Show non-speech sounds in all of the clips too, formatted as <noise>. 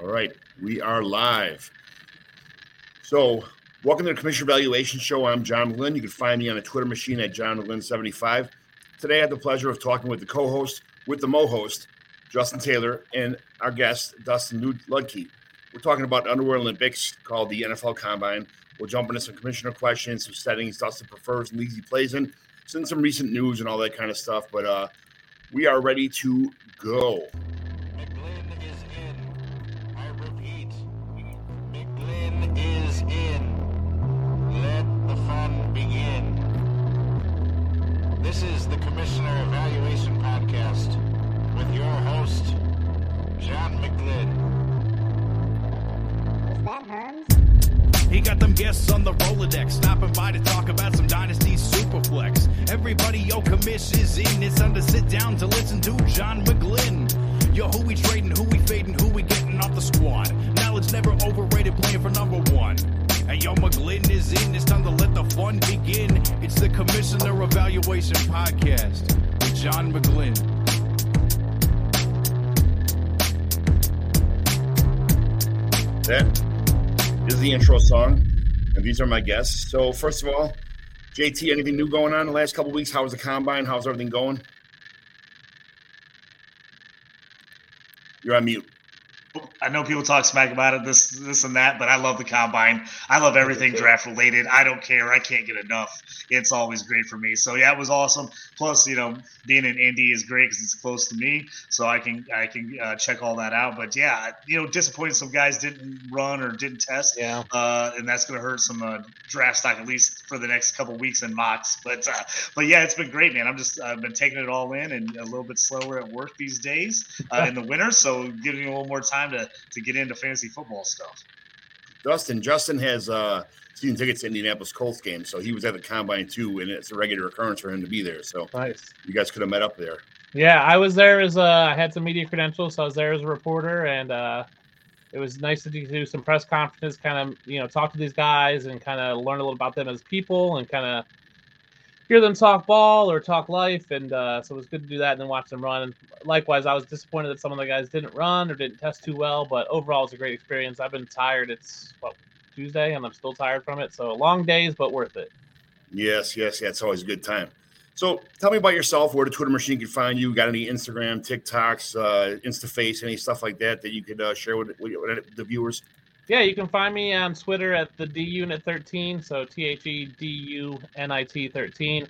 All right, we are live. So, welcome to the Commissioner Evaluation Show. I'm John McGlynn. You can find me on the Twitter machine at John McGlynn75. Today, I had the pleasure of talking with the co-host, with the mo-host, Justin Taylor, and our guest, Dustin Ludke. We're talking about Underwear Olympics called the NFL Combine. We'll jump into some commissioner questions, some settings Dustin prefers and leagues he plays in, send some recent news and all that kind of stuff. But uh, we are ready to go. My guests. So, first of all, JT, anything new going on in the last couple weeks? How was the combine? How's everything going? You're on mute. I know people talk smack about it, this, this, and that, but I love the combine. I love everything draft related. I don't care. I can't get enough. It's always great for me. So yeah, it was awesome. Plus, you know, being in Indy is great because it's close to me, so I can I can uh, check all that out. But yeah, you know, disappointed some guys didn't run or didn't test. Yeah, uh, and that's going to hurt some uh, draft stock at least for the next couple weeks in mocks. But uh, but yeah, it's been great, man. I'm just I've been taking it all in and a little bit slower at work these days uh, in the winter, so giving me a little more time to to get into fantasy football stuff. Dustin, Justin has uh, season tickets to Indianapolis Colts game, so he was at the combine too, and it's a regular occurrence for him to be there. So nice. You guys could have met up there. Yeah, I was there as uh, I had some media credentials, so I was there as a reporter, and uh, it was nice to do some press conferences, kind of you know talk to these guys and kind of learn a little about them as people and kind of hear them talk ball or talk life, and uh, so it was good to do that and then watch them run. And likewise, I was disappointed that some of the guys didn't run or didn't test too well, but overall, it was a great experience. I've been tired. It's what Tuesday, and I'm still tired from it. So long days, but worth it. Yes, yes, yeah. It's always a good time. So tell me about yourself. Where the Twitter machine can find you? Got any Instagram, TikToks, uh, InstaFace, any stuff like that that you could uh, share with, with the viewers? Yeah, you can find me on Twitter at the D Unit 13. So T H E D U N I T 13.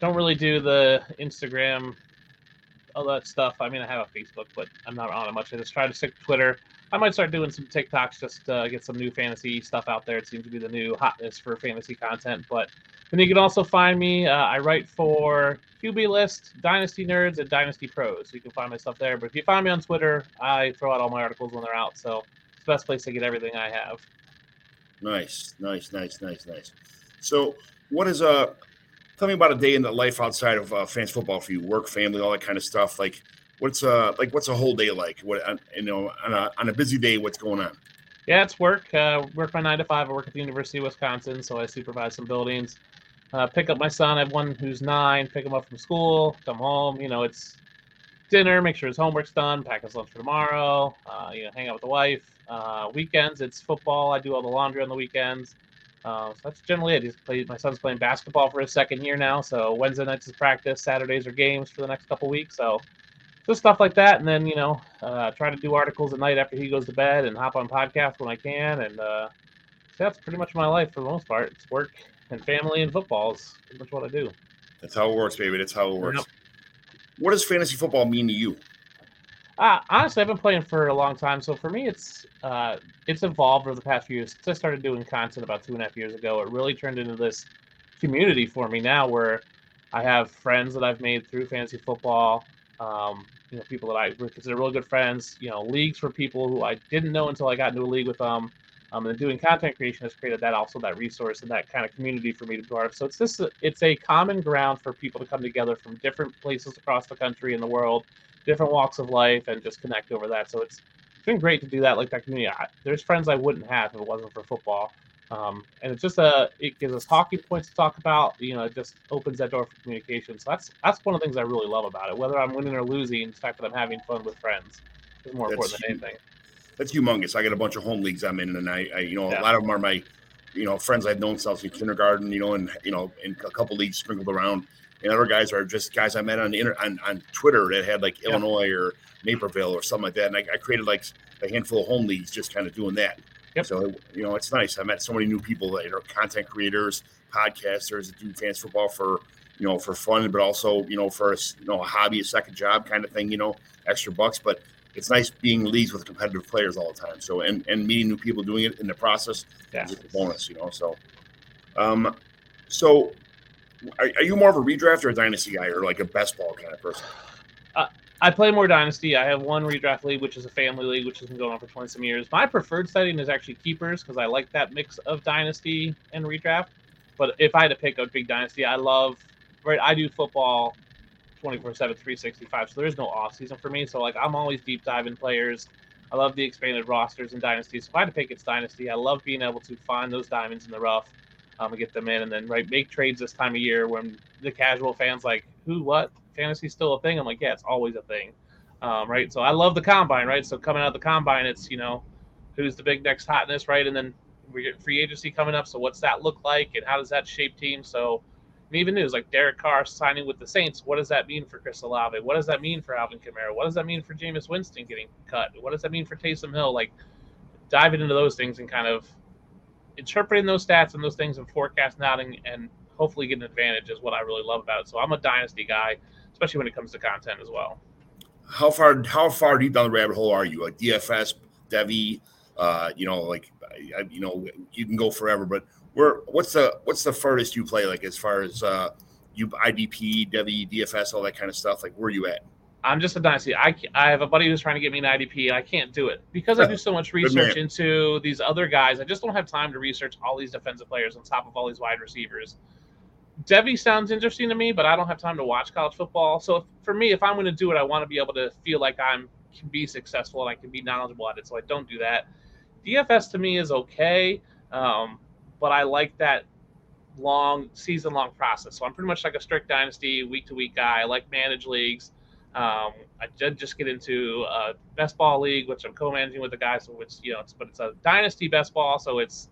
Don't really do the Instagram, all that stuff. I mean, I have a Facebook, but I'm not on it much. I just try to stick to Twitter. I might start doing some TikToks just to get some new fantasy stuff out there. It seems to be the new hotness for fantasy content. But then you can also find me. Uh, I write for QB List, Dynasty Nerds, and Dynasty Pros. So you can find my stuff there. But if you find me on Twitter, I throw out all my articles when they're out. So best place to get everything I have. Nice, nice, nice, nice, nice. So, what is a? Tell me about a day in the life outside of uh, fans football for you, work, family, all that kind of stuff. Like, what's a like, what's a whole day like? What uh, you know, on a on a busy day, what's going on? Yeah, it's work. Uh, work my nine to five. I work at the University of Wisconsin, so I supervise some buildings. Uh, pick up my son. I have one who's nine. Pick him up from school. Come home. You know, it's dinner. Make sure his homework's done. Pack his lunch for tomorrow. Uh, you know, hang out with the wife. Uh, weekends, it's football. I do all the laundry on the weekends. Uh, so that's generally it. He's played. My son's playing basketball for his second year now. So Wednesday nights is practice. Saturdays are games for the next couple weeks. So just stuff like that. And then you know, uh, try to do articles at night after he goes to bed and hop on podcasts when I can. And uh, so that's pretty much my life for the most part. It's work and family and football is pretty much what I do. That's how it works, baby. That's how it works. Yep. What does fantasy football mean to you? Uh, honestly, I've been playing for a long time, so for me, it's uh, it's evolved over the past few years. Since I started doing content about two and a half years ago, it really turned into this community for me now, where I have friends that I've made through fantasy football. Um, you know, people that I consider really good friends. You know, leagues for people who I didn't know until I got into a league with them. Um, and doing content creation has created that also that resource and that kind of community for me to be part of. So it's this it's a common ground for people to come together from different places across the country and the world different walks of life and just connect over that. So it's, it's been great to do that, like that community. I, there's friends I wouldn't have if it wasn't for football. Um, and it's just a it gives us talking points to talk about. You know, it just opens that door for communication. So that's that's one of the things I really love about it. Whether I'm winning or losing, the fact that I'm having fun with friends is more that's important than anything. That's humongous. I got a bunch of home leagues I'm in, and I, I you know, Yeah. a lot of them are my, you know, friends I've known since kindergarten, you know, and you know, and a couple leagues sprinkled around. And other guys are just guys I met on the inter- on, on Twitter that had like Yeah. Illinois or Naperville or something like that. And I, I created like a handful of home leagues, just kind of doing that. Yep. So you know, it's nice. I met so many new people that are content creators, podcasters that do fans football for you know for fun, but also you know for a, you know a hobby, a second job kind of thing. You know, extra bucks, but it's nice being in leagues with competitive players all the time. So and and meeting new people doing it in the process Yeah. is a bonus. You know, so um, so are, are you more of a redraft or a dynasty guy, or like a best ball kind of person? I play more Dynasty. I have one redraft league, which is a family league, which has been going on for 20 some years. My preferred setting is actually keepers because I like that mix of Dynasty and redraft. But if I had to pick a big Dynasty, I love, right? I do football 24 7, 365. So there is no off season for me. So, like, I'm always deep diving players. I love the expanded rosters and Dynasty. So if I had to pick, it's Dynasty. I love being able to find those diamonds in the rough um, and get them in and then, right, make trades this time of year when the casual fans, like, who, what? Fantasy's still a thing. I'm like, yeah, it's always a thing, um, right? So I love the combine, right? So coming out of the combine, it's you know, who's the big next hotness, right? And then we get free agency coming up. So what's that look like, and how does that shape teams? So and even news like Derek Carr signing with the Saints. What does that mean for Chris Olave? What does that mean for Alvin Kamara? What does that mean for Jameis Winston getting cut? What does that mean for Taysom Hill? Like diving into those things and kind of interpreting those stats and those things and forecasting out and, and hopefully getting an advantage is what I really love about it. So I'm a dynasty guy, especially when it comes to content as well. How far how far deep down the rabbit hole are you? Like DFS, Devy, uh, you know, like you know, you can go forever. But where what's the what's the furthest you play? Like as far as uh, you IDP, Devy, DFS, all that kind of stuff. Like where are you at? I'm just a dynasty. I, I have a buddy who's trying to get me an IDP, and I can't do it because I do so much research into these other guys. I just don't have time to research all these defensive players on top of all these wide receivers. Devy sounds interesting to me, but I don't have time to watch college football. So for me, if I'm going to do it, I want to be able to feel like I'm can be successful and I can be knowledgeable at it. So I don't do that. DFS to me is okay, um, but I like that long season long process. So I'm pretty much like a strict dynasty week to week guy. I like managed leagues. Um, I did just get into a best ball league, which I'm co-managing with the guys. It's you know, it's, but it's a dynasty best ball, so it's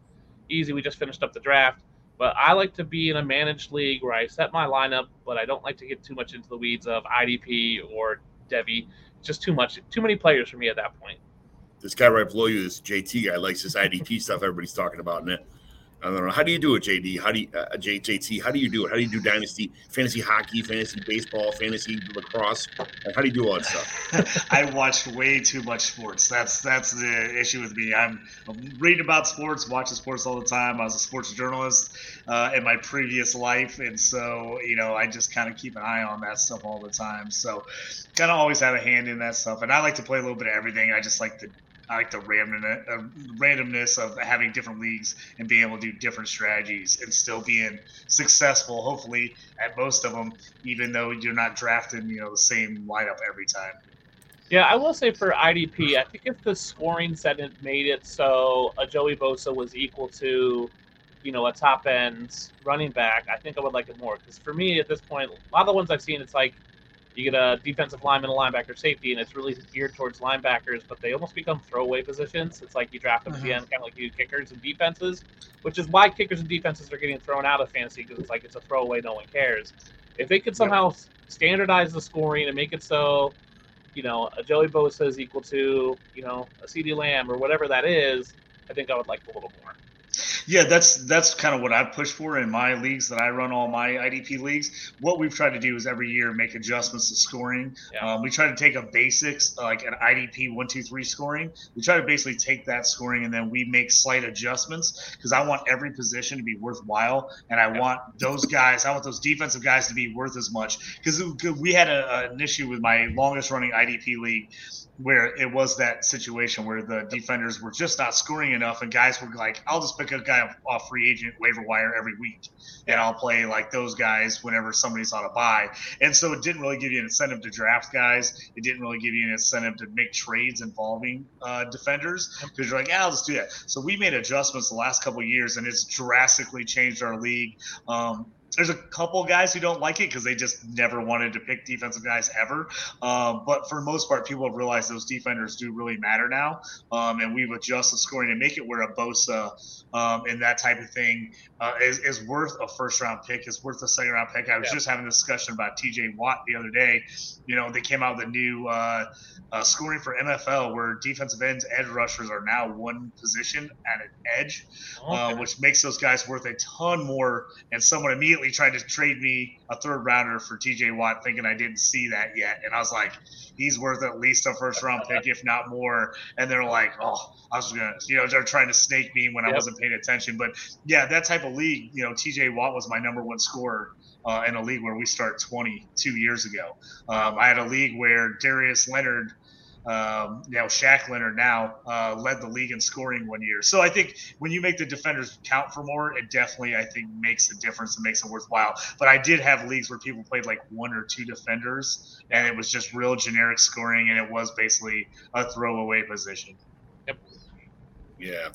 easy. We just finished up the draft, but I like to be in a managed league where I set my lineup, but I don't like to get too much into the weeds of IDP or Devy. Just too much, too many players for me at that point. This guy right below you, this JT guy, likes this IDP stuff everybody's talking about it. I don't know. How do you do it, JD? How do you, uh, JT? How do you do it? How do you do dynasty, fantasy hockey, fantasy baseball, fantasy lacrosse? How do you do all that stuff? <laughs> I watched way too much sports. That's that's the issue with me. I'm, I'm reading about sports, watching sports all the time. I was a sports journalist uh, in my previous life, and so you know I just kind of keep an eye on that stuff all the time. So kind of always have a hand in that stuff. And I like to play a little bit of everything. I just like the I like the randomness, uh, randomness of having different leagues and being able to do different strategies and still being successful. Hopefully, at most of them, even though you're not drafting, you know, the same lineup every time. Yeah, I will say for IDP, I think if the scoring setting made it so a Joey Bosa was equal to, you know, a top end running back, I think I would like it more. Because for me at this point, a lot of the ones I've seen, it's like you get a defensive lineman, a linebacker, safety, and it's really geared towards linebackers, but they almost become throwaway positions. It's like you draft them at the Mhm. end, kind of like you do kickers and defenses, which is why kickers and defenses are getting thrown out of fantasy because it's like it's a throwaway, no one cares. If they could somehow standardize the scoring and make it so you know, a Joey Bosa is equal to, you know, a CeeDee Lamb or whatever that is, I think I would like a little more. Yeah, that's that's kind of what I push for in my leagues that I run all my IDP leagues. What we've tried to do is every year make adjustments to scoring. Yeah. Um, we try to take a basics like an IDP one two three scoring. We try to basically take that scoring and then we make slight adjustments because I want every position to be worthwhile and I want those guys. I want those defensive guys to be worth as much because we had a, an issue with my longest running IDP league where it was that situation where the defenders were just not scoring enough, and guys were like, "I'll just pick a guy off- free agent waiver wire every week, and I'll play like those guys whenever somebody's on a buy." And so it didn't really give you an incentive to draft guys. It didn't really give you an incentive to make trades involving uh, defenders because you're like, "Yeah, I'll just do that." So we made adjustments the last couple of years, and it's drastically changed our league. Um, there's a couple guys who don't like it because they just never wanted to pick defensive guys ever. Um, but for the most part, people have realized those defenders do really matter now, um, and we've adjusted scoring to make it where a Bosa um, and that type of thing uh, is, is worth a first round pick, is worth a second round pick. I was Yeah. just having a discussion about T.J. Watt the other day. You know, they came out with a new uh, uh, scoring for NFL where defensive ends, edge rushers are now one position at an edge uh, Okay. which makes those guys worth a ton more. And someone immediately tried to trade me a third rounder for TJ Watt, thinking I didn't see that yet. And I was like, he's worth at least a first round pick, if not more. And they're like, oh, I was gonna, you know, they're trying to snake me when I wasn't paying attention. But yeah, that type of league, you know, TJ Watt was my number one scorer. Uh, in a league where we start 22 years ago, um, I had a league where Darius Leonard um, you know, Shaq Leonard now uh, led the league in scoring one year. So I think when you make the defenders count for more, it definitely I think makes a difference and makes it worthwhile. But I did have leagues where people played like one or two defenders, and it was just real generic scoring, and it was basically a throwaway position. Yep. Yeah.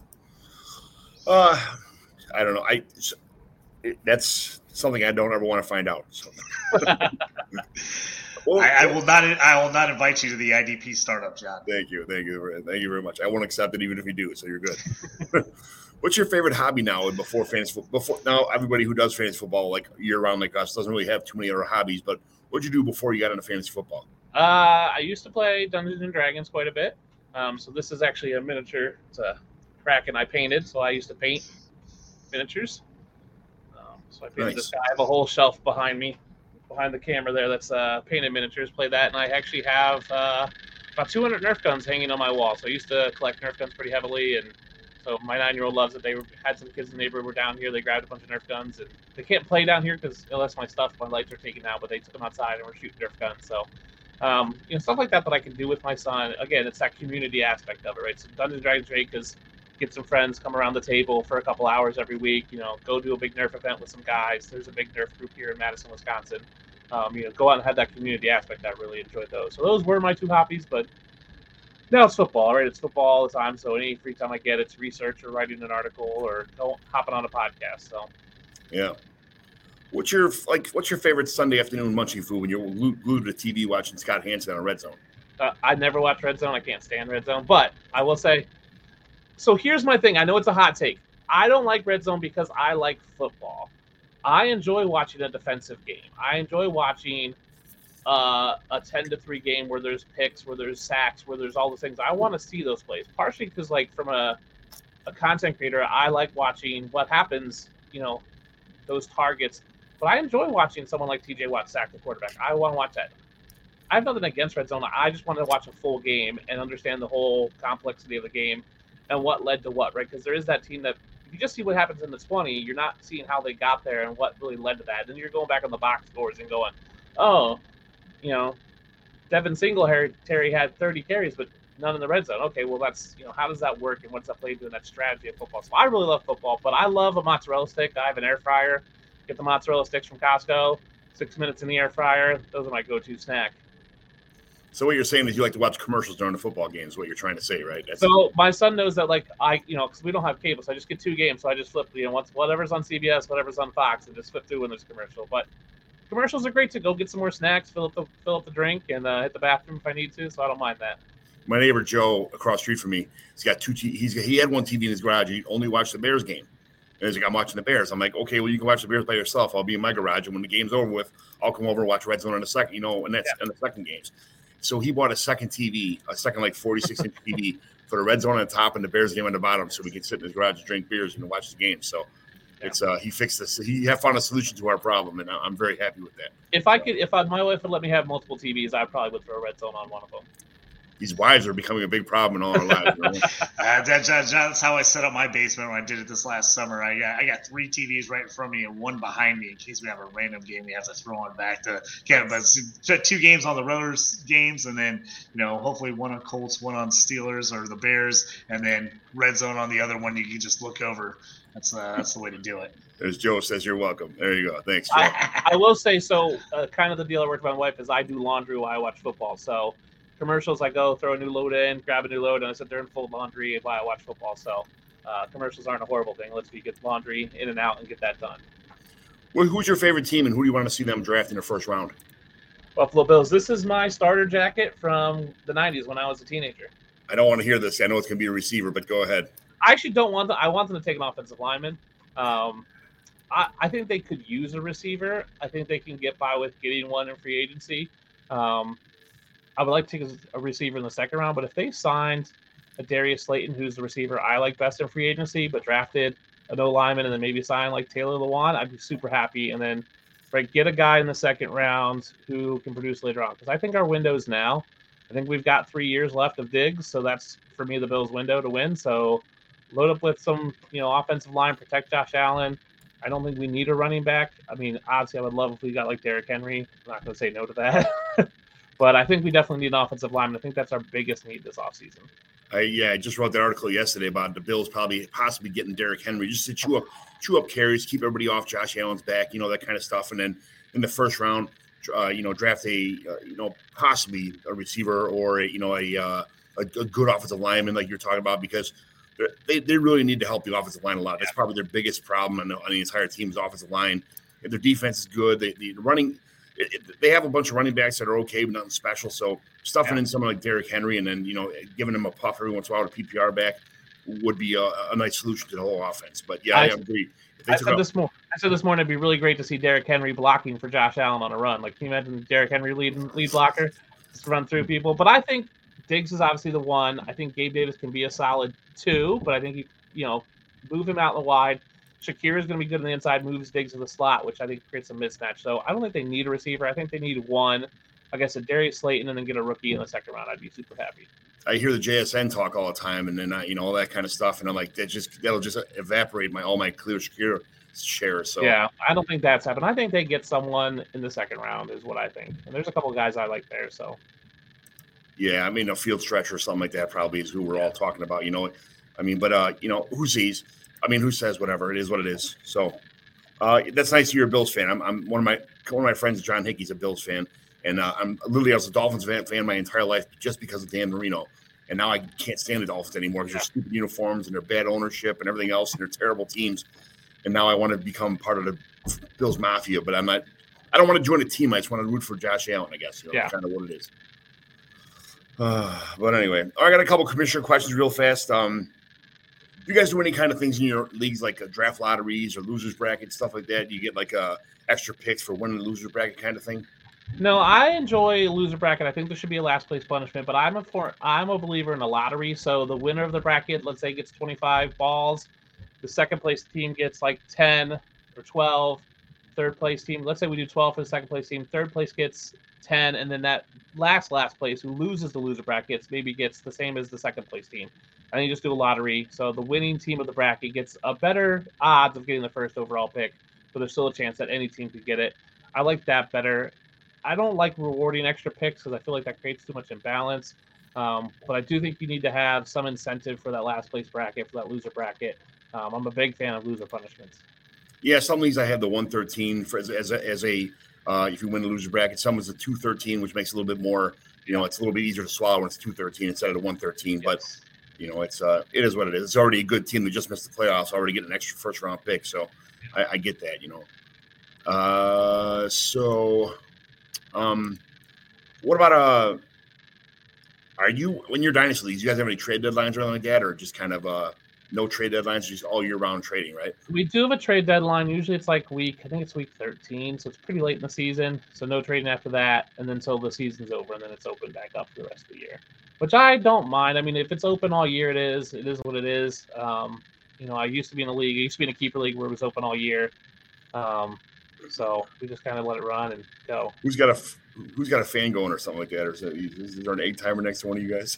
Uh, I don't know. I it, that's something I don't ever want to find out. So. <laughs> <laughs> Well, I, I will not. I will not invite you to the IDP startup, John. Thank you, thank you, thank you very much. I won't accept it even if you do. So you're good. <laughs> What's your favorite hobby now? and Before fantasy football, before now, everybody who does fantasy football like year round like us doesn't really have too many other hobbies. But what'd you do before you got into fantasy football? Uh, I used to play Dungeons and Dragons quite a bit. Um, so this is actually a miniature. It's a Kraken I painted. So I used to paint miniatures. Um, so I painted Nice. this guy. I have a whole shelf behind me, behind the camera there. That's uh, painted miniatures. Play that, and I actually have uh, about 200 Nerf guns hanging on my wall. So I used to collect Nerf guns pretty heavily, and so my nine-year-old loves it. They had some kids in the neighborhood were down here. They grabbed a bunch of Nerf guns, and they can't play down here because unless my stuff, my lights are taken out. But they took them outside and were shooting Nerf guns. So um, you know, stuff like that that I can do with my son. Again, it's that community aspect of it, right? So Dungeons Dragons because get some friends, come around the table for a couple hours every week. You know, go do a big Nerf event with some guys. There's a big Nerf group here in Madison, Wisconsin. Um, you know, go out and have that community aspect. I really enjoyed those. So those were my two hobbies, but now it's football, right? It's football all the time. So any free time I get, it's research or writing an article or hopping on a podcast. So Yeah. What's your like? What's your favorite Sunday afternoon munchie food when you're glued to TV watching Scott Hanson on Red Zone? Uh, I never watch Red Zone. I can't stand Red Zone. But I will say, so here's my thing. I know it's a hot take. I don't like Red Zone because I like football. I enjoy watching a defensive game. I enjoy watching uh, a 10 to 3 game where there's picks, where there's sacks, where there's all the things. I want to see those plays. Partially because, like, from a, a content creator, I like watching what happens, you know, those targets. But I enjoy watching someone like TJ Watt sack the quarterback. I want to watch that. I have nothing against Red Zone. I just wanted to watch a full game and understand the whole complexity of the game and what led to what, right? Because there is that team that if you just see what happens in the 20, you're not seeing how they got there and what really led to that. Then you're going back on the box scores and going, oh, you know, Devin Singletary Terry had 30 carries, but none in the red zone. Okay, well, that's, you know, how does that work and what's that play doing that strategy of football? So I really love football, but I love a mozzarella stick. I have an air fryer. Get the mozzarella sticks from Costco. Six minutes in the air fryer. Those are my go to snack. So what you're saying is you like to watch commercials during the football games? What you're trying to say, right? That's So my son knows that like I, you know, because we don't have cable, so I just get two games. So I just flip, you know, whatever's on CBS, whatever's on Fox, and just flip through when there's commercial. But commercials are great to go get some more snacks, fill up the fill up the drink, and uh, hit the bathroom if I need to. So I don't mind that. my neighbor Joe across the street from me. He's got two. T- he's he had one TV in his garage. He only watched the Bears game. And he's like, I'm watching the Bears. I'm like, okay, well, you can watch the Bears by yourself. I'll be in my garage, and when the game's over with, I'll come over and watch Red Zone in a second. You know, and that's in the second games. So he bought a second TV, a second like 46 inch TV for the Red Zone on the top and the Bears game on the bottom, so we could sit in his garage and drink beers and watch the game. So. It's uh he fixed this. He have found a solution to our problem, and I'm very happy with that. If I could, if I, my wife would let me have multiple TVs, I probably would throw a red zone on one of them. These wives are becoming a big problem in all our lives. you know? <laughs> Uh, that, that- that's how I set up my basement when I did it this last summer. I got, I got three TVs right in front of me and one behind me in case we have a random game we have to throw on back to Kevin. But two games on the Rotors games, and then you know hopefully one on Colts, one on Steelers or the Bears, and then red zone on the other one. You can just look over. That's uh, that's the way to do it. There's Joe says you're welcome. There you go. Thanks, Joe. I, I will say so. Uh, kind of the deal I work with my wife is I do laundry while I watch football. So commercials, I go throw a new load in, grab a new load, and I sit there and fold laundry while I watch football. So uh, commercials aren't a horrible thing. Let's be get laundry in and out and get that done. Well, who's your favorite team, and who do you want to see them draft in the first round? Buffalo Bills. This is my starter jacket from the '90s when I was a teenager. I don't want to hear this. I know it's going to be a receiver, but go ahead. I actually don't want them. I want them to take an offensive lineman. Um, I, I think they could use a receiver. I think they can get by with getting one in free agency. Um, I would like to take a receiver in the second round, but if they signed a Darius Slayton, who's the receiver I like best in free agency, but drafted a no lineman and then maybe sign like Taylor Lewan, I'd be super happy. And then right, get a guy in the second round who can produce later on. Because I think our window's now. I think we've got three years left of Diggs, so that's for me the Bills' window to win. So load up with some, you know, offensive line, protect Josh Allen. I don't think we need a running back. I mean, obviously, I would love if we got like Derrick Henry. I'm not going to say no to that. <laughs> but I think we definitely need an offensive lineman. I think that's our biggest need this offseason. I, yeah, I just wrote that article yesterday about the Bills probably possibly getting Derrick Henry just to chew up chew up carries, keep everybody off Josh Allen's back, you know that kind of stuff. And then in the first round, uh, you know, draft a uh, you know possibly a receiver or a, you know a, uh, a, a good offensive lineman like you're talking about because they, they really need to help the offensive line a lot. That's probably their biggest problem on the, on the entire team's offensive line. If their defense is good, they, the running it, it, they have a bunch of running backs that are okay, but nothing special. So stuffing yeah. in someone like Derrick Henry and then you know giving him a puff every once in a while to PPR back would be a, a, nice solution to the whole offense. But yeah, I, I agree. I said, this morning, I said this morning it'd be really great to see Derrick Henry blocking for Josh Allen on a run. Like, can you imagine Derrick Henry lead lead blocker, just run through people? But I think Diggs is obviously the one. I think Gabe Davis can be a solid two, but I think you you know move him out in the wide. Shakir is going to be good on the inside, moves Diggs to the slot, which I think creates a mismatch. So I don't think they need a receiver. I think they need one. Like I said, Darius Slayton, and then get a rookie in the second round. I'd be super happy. I hear the JSN talk all the time, and then I, you know all that kind of stuff, and I'm like, that just that'll just evaporate my all my clear Shakir share. So yeah, I don't think that's happened. I think they get someone in the second round, is what I think. And there's a couple guys I like there. So yeah, I mean a field stretcher or something like that probably is who we're all talking about. You know, I mean, but uh, you know, who sees? I mean, who says whatever? It is what it is. So uh, that's nice. You're a Bills fan. I'm, I'm one of my one of my friends, John Hickey's a Bills fan, and uh, I'm literally I was a Dolphins fan, fan my entire life just because of Dan Marino. And now I can't stand the Dolphins anymore because yeah. they're stupid uniforms and their bad ownership and everything else, and they're terrible teams. And now I want to become part of the Bills mafia, but I'm not. I don't want to join a team. I just want to root for Josh Allen. I guess you know, yeah. kind of what it is. Uh, <sighs> but anyway, I got a couple commissioner questions real fast. Um, you guys do any kind of things in your leagues like uh, draft lotteries or losers bracket stuff like that? You get like uh, extra picks for winning the loser bracket kind of thing. No, I enjoy loser bracket. I think there should be a last place punishment, but I'm a for I'm a believer in a lottery. So the winner of the bracket, let's say, gets 25 balls. The second place team gets like 10 or 12. Third place team, let's say we do 12 for the second place team. Third place gets 10, and then that last last place who loses the loser brackets maybe gets the same as the second place team. Think you just do a lottery. So the winning team of the bracket gets a better odds of getting the first overall pick, but there's still a chance that any team could get it. I like that better. I don't like rewarding extra picks because I feel like that creates too much imbalance. Um, but I do think you need to have some incentive for that last place bracket, for that loser bracket. Um, I'm a big fan of loser punishments. Yeah, some leagues I have the 113 for as, as a, as a uh, if you win the loser bracket. Some is a 213, which makes it a little bit more, you know, it's a little bit easier to swallow when it's 213 instead of the 113. Yes. But you know, it's uh, it is what it is. It's already a good team that just missed the playoffs, already getting an extra first round pick. So I, I get that, you know. Uh, so, um, what about uh, are you when you're dynasty leagues? You guys have any trade deadlines or anything like that, or just kind of uh, no trade deadlines, just all year round trading, right? We do have a trade deadline. Usually it's like week, I think it's week 13. So it's pretty late in the season. So no trading after that. And then until the season's over, and then it's open back up for the rest of the year, which I don't mind. I mean, if it's open all year, it is. It is what it is. Um, you know, I used to be in a league, I used to be in a keeper league where it was open all year. Um, so we just kind of let it run and go. Who's got a Who's got a fan going or something like that? Or is, is there an eight timer next to one of you guys?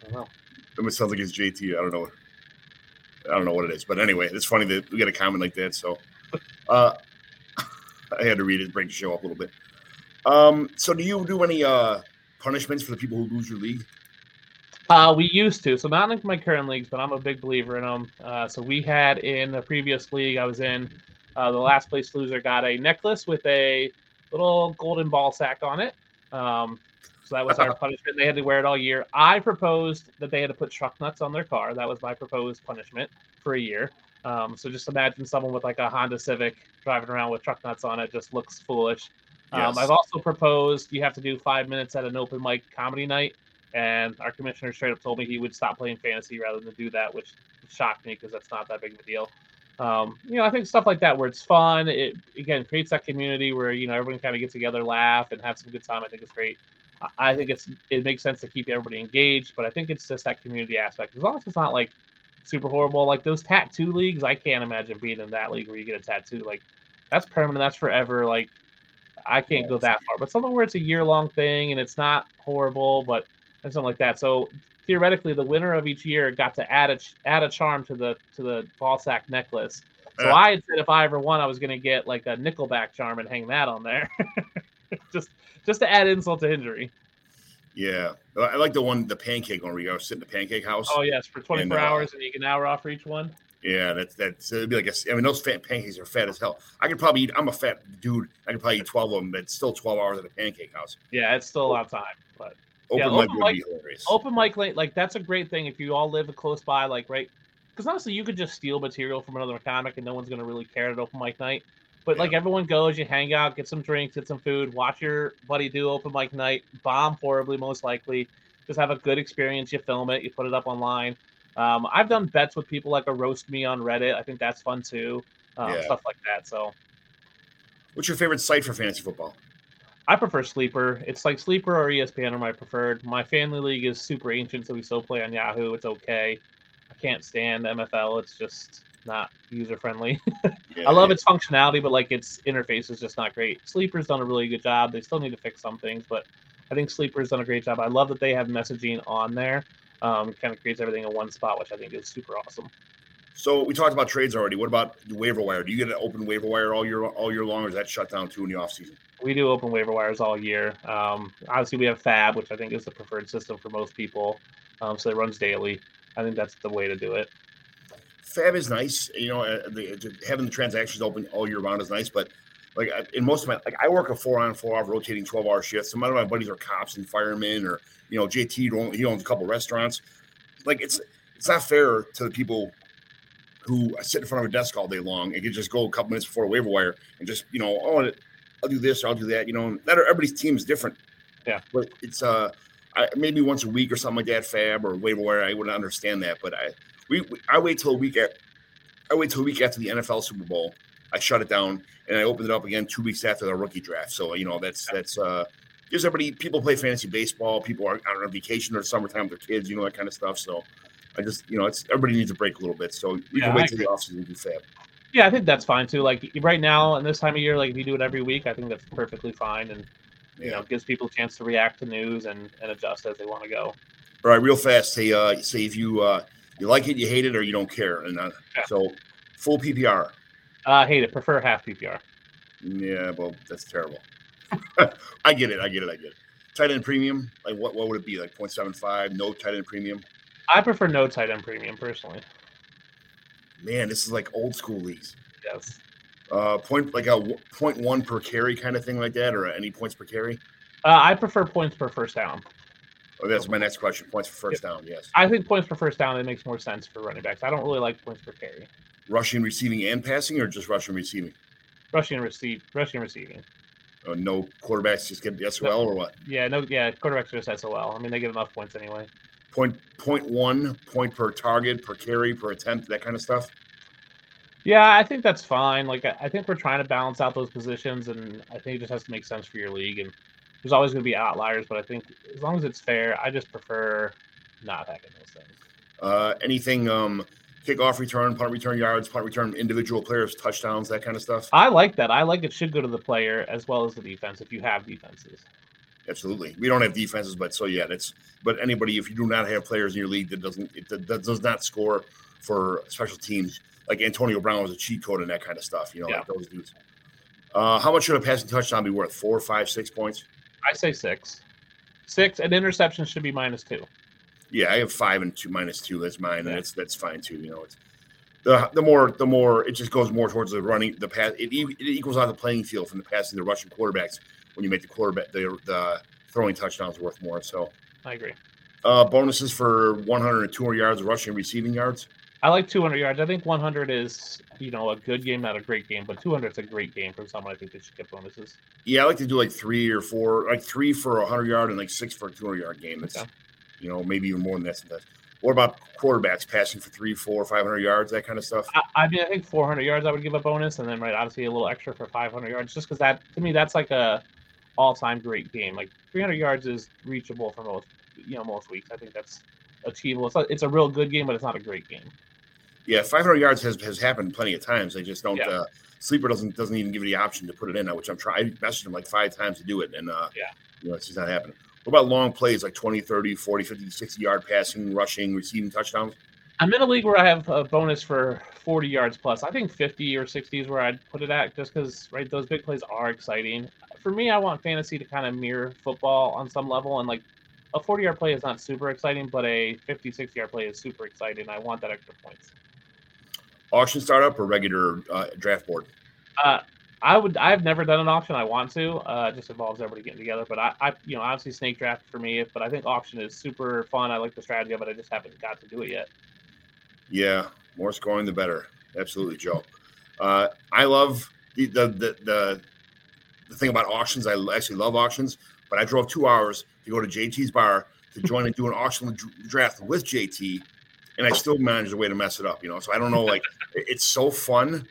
I don't know. It sounds like it's JT. I don't know. I don't know what it is, but anyway, it's funny that we get a comment like that. So uh, <laughs> I had to read it, break the show up a little bit. Um, so do you do any uh, punishments for the people who lose your league? Uh, we used to, so not in my current leagues, but I'm a big believer in them. Uh, so we had in the previous league I was in, uh, the last place loser got a necklace with a little golden ball sack on it. Um, so that was our <laughs> punishment. They had to wear it all year. I proposed that they had to put truck nuts on their car. That was my proposed punishment for a year. Um, so just imagine someone with like a Honda Civic driving around with truck nuts on it just looks foolish. Um, Yes. I've also proposed you have to do five minutes at an open mic comedy night, and our commissioner straight up told me he would stop playing fantasy rather than do that, which shocked me because that's not that big of a deal. Um, you know, I think stuff like that where it's fun, it again creates that community where you know everyone kind of get together, laugh, and have some good time. I think it's great. I- I think it's it makes sense to keep everybody engaged, but I think it's just that community aspect. As long as it's not like super horrible, like those tattoo leagues, I can't imagine being in that league where you get a tattoo. Like that's permanent, that's forever. Like I can't go that far. But something where it's a year long thing and it's not horrible, but and something like that. So theoretically, the winner of each year got to add a add a charm to the to the ball sack necklace. So Uh. I had said if I ever won, I was going to get like a Nickelback charm and hang that on there, <laughs> just just to add insult to injury. Yeah, I like the one, the pancake one where you go sit in the pancake house. Oh yes, for 24 uh, hours and you get an hour off for each one. Yeah, that's that's it'd be like a, I mean those fat pancakes are fat as hell. I could probably eat. I'm a fat dude. I could probably eat twelve of them, but it's still twelve hours at a pancake house. Yeah, it's still a lot of time, but Open Yeah, mic open would be mic- hilarious. open mic late like that's a great thing if you all live close by like right because honestly you could just steal material from another comic and no one's going to really care at open mic night but like everyone goes you hang out get some drinks get some food watch your buddy do open mic night bomb horribly most likely just have a good experience you film it you put it up online um, i've done bets with people like a roast me on reddit i think that's fun too um, Yeah. stuff like that so What's your favorite site for fantasy football? I prefer Sleeper. It's like Sleeper or ESPN are my preferred. My family league is super ancient, so we still play on Yahoo. It's okay. I can't stand MFL. It's just not user friendly. <laughs> I love its functionality, but like its interface is just not great. Sleeper's done a really good job. They still need to fix some things, but I think Sleeper's done a great job. I love that they have messaging on there. Um, kind of creates everything in one spot, which I think is super awesome. So we talked about trades already. What about the waiver wire? Do you get an open waiver wire all year all year long, or is that shut down too in the off season? we do open waiver wires all year. Um, obviously, we have FAAB, which I think is the preferred system for most people. Um, so it runs daily. I think that's the way to do it. FAAB is nice. You know, uh, the, having the transactions open all year round is nice, but like in most of my like I work a four on four off rotating twelve hour shifts. Some of my buddies are cops and firemen, or you know, JT he owns a couple restaurants. Like it's it's not fair to the people who sit in front of a desk all day long and can just go a couple minutes before a waiver wire and just you know, oh, I'll do this, or I'll do that. You know, that everybody's team is different. Yeah. but it's uh, I, maybe once a week or something like that, FAAB or waiver wire. I wouldn't understand that, but I we, we I wait till a week at I wait till a week after the NFL Super Bowl. I shut it down and I opened it up again two weeks after the rookie draft. So you know that's that's uh gives everybody people play fantasy baseball. People are on vacation or summertime with their kids, you know that kind of stuff. So I just you know it's everybody needs a break a little bit. So we Yeah, can wait till the offseason and do FAAB. Yeah, I think that's fine too. Like right now, and this time of year, like if you do it every week, I think that's perfectly fine, and you know gives people a chance to react to news and, and adjust as they want to go. All right, real fast. Say uh say if you uh you like it, you hate it, or you don't care. And uh, Yeah. so full PPR. Uh, hate it. Prefer half PPR. Yeah, well, that's terrible. I get it. I get it. I get it. Tight end premium, like what, what would it be? Like 0.75, no tight end premium? I prefer no tight end premium personally. Man, this is like old school leagues. Yes. Uh, point like a w- point one per carry kind of thing like that, or any points per carry? Uh, I prefer points per first down. Oh, that's my next question. Points for first down, yes. I think points per first down it makes more sense for running backs. I don't really like points per carry. Rushing, receiving, and passing, or just rushing, receiving? Rushing and receive, rushing and receiving. Uh, no quarterbacks just get the SOL or what? Yeah, no, yeah, quarterbacks are just SOL. I mean, they get enough points anyway. Point point one point per target, per carry, per attempt, that kind of stuff. Yeah, I think that's fine. Like, I I think we're trying to balance out those positions, and I think it just has to make sense for your league. And there's always going to be outliers, but I think as long as it's fair, I just prefer not having those things. Uh, anything um, kickoff return, punt return yards, punt return, individual players, touchdowns, that kind of stuff. I like that. I like it should go to the player as well as the defense if you have defenses. Absolutely. We don't have defenses, but so yeah, that's but anybody if you do not have players in your league that doesn't it, that, does not score for special teams, like Antonio Brown was a cheat code and that kind of stuff, you know, Yeah. like those dudes. Uh, how much should a passing touchdown be worth? Four, five, six points? I say six. Six, and interception should be minus two. Yeah, I have five and two minus two. That's mine, and Yeah. it's that's fine too. You know, it's the the more the more it just goes more towards the running the pass. It, it equals out the playing field from the passing the rushing quarterbacks when you make the quarterback the the throwing touchdowns worth more. So I agree. uh, bonuses for 100 and 200 yards rushing and receiving yards. I like 200 yards. I think 100 is, you know, a good game, not a great game, but 200 is a great game for someone. I think they should get bonuses. Yeah, I like to do like three or four, like three for a hundred yard and like six for a two hundred yard game. That's Okay. You know maybe even more than that. Sometimes. What about quarterbacks passing for three, four, five hundred yards, that kind of stuff? I, I mean, I think 400 yards I would give a bonus, and then right, obviously a little extra for 500 yards, just because that to me that's like a all-time great game. Like 300 yards is reachable for most, you know, most weeks. I think that's achievable. It's a, it's a real good game, but it's not a great game. Yeah, five hundred yards has, has happened plenty of times. They just don't. Yeah. Uh, Sleeper doesn't doesn't even give you the option to put it in, which I'm trying. I messaged him like five times to do it, and uh, Yeah. you know it's just not happening. What about long plays like 20, 30, 40, 50, 60 yard passing, rushing, receiving touchdowns? I'm in a league where I have a bonus for 40 yards plus. I think 50 or 60 is where I'd put it at, just because right those big plays are exciting. For me, I want fantasy to kind of mirror football on some level, and like a 40 yard play is not super exciting, but a 50, 60 yard play is super exciting. I want that extra points. Auction startup or regular uh, draft board? Uh, I would. I've never done an auction. I want to. Uh, it just involves everybody getting together. But I, I, you know, obviously snake draft for me. But I think auction is super fun. I like the strategy of it. I just haven't got to do it yet. Yeah, more scoring the better. Absolutely, Joe. Uh, I love the, the the the the thing about auctions. I actually love auctions, but I drove two hours to go to JT's bar to join and do an auction draft with JT, and I still managed a way to mess it up. You know, so I don't know. Like, it's so fun,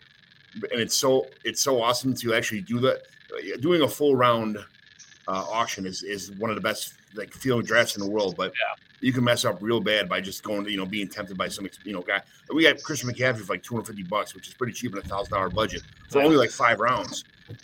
and it's so it's so awesome to actually do that. Doing a full round uh, auction is is one of the best like field drafts in the world, but you can mess up real bad by just going, you know, being tempted by some, you know, guy. We got Christian McCaffrey for like 250 bucks, which is pretty cheap in a thousand dollar budget for only like five rounds.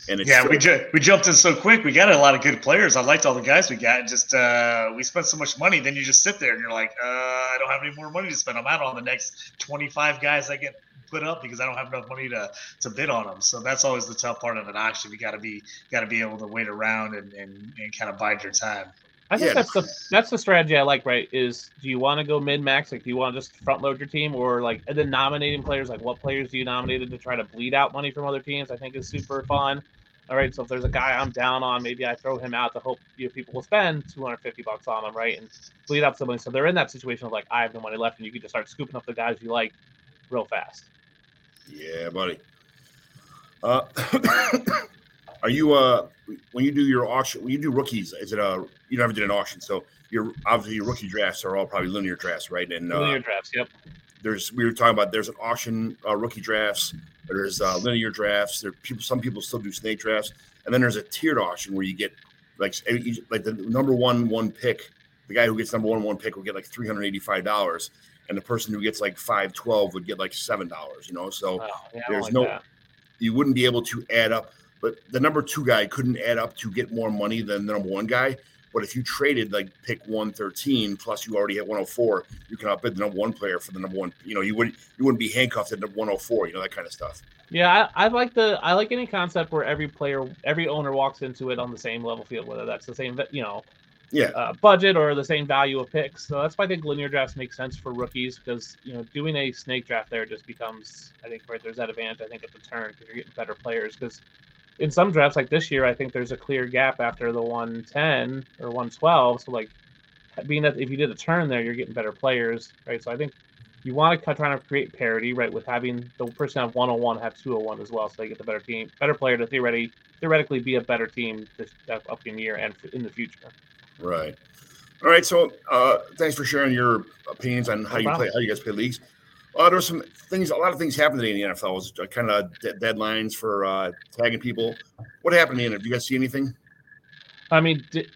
And it's Yeah, still- we ju- we jumped in so quick. We got a lot of good players. I liked all the guys we got. Just uh, we spent so much money. Then you just sit there and you're like, uh, I don't have any more money to spend. I'm out on the next 25 guys I get put up because I don't have enough money to to bid on them. So that's always the tough part of an auction. You got to be got to be able to wait around and, and, and kind of bide your time. I think Yeah. that's the that's the strategy I like. Right? Is do you want to go mid max? Like, do you want to just front load your team, or like and then nominating players? Like, what players do you nominate to try to bleed out money from other teams? I think is super fun. All right, so if there's a guy I'm down on, maybe I throw him out to hope you know, people will spend 250 bucks on him, right, and bleed out somebody. So they're in that situation of like I have no money left, and you can just start scooping up the guys you like real fast. Yeah, buddy. Uh, <coughs> are you uh when you do your auction when you do rookies? Is it a you never did an auction, so your obviously your rookie drafts are all probably linear drafts, right? And uh, Linear drafts, yep. there's we were talking about there's an auction uh, rookie drafts there's uh, linear drafts there people some people still do snake drafts and then there's a tiered auction where you get like like the number one one pick the guy who gets number one one pick will get like $385 and the person who gets like 512 would get like seven dollars you know? So Oh, yeah, there's like no- that. you wouldn't be able to add up but the number two guy couldn't add up to get more money than the number one guy. But if you traded like pick 113 plus you already had 104 you can outbid the number one player for the number one you know you wouldn't you wouldn't be handcuffed at number 104 you know that kind of stuff. Yeah, I, I like the I like any concept where every player, every owner walks into it on the same level field, whether that's the same, you know, yeah uh, budget or the same value of picks. So that's why I think linear drafts make sense for rookies because you know doing a snake draft there just becomes I think right there's that advantage I think at the turn because you're getting better players because in some drafts like this year I think there's a clear gap after the 110 or 112. So like being that if you did a turn there you're getting better players right. So I think you want to try to create parity right with having the person have 101 have 201 as well so they get the better team better player to theoretically theoretically be a better team this upcoming year and in the future. Right all right so uh thanks for sharing your opinions on how No you problem. play how you guys play leagues uh, there were some things a lot of things happened today in the nfl was kind of de- deadlines for uh tagging people what happened in it do you guys see anything I mean, d-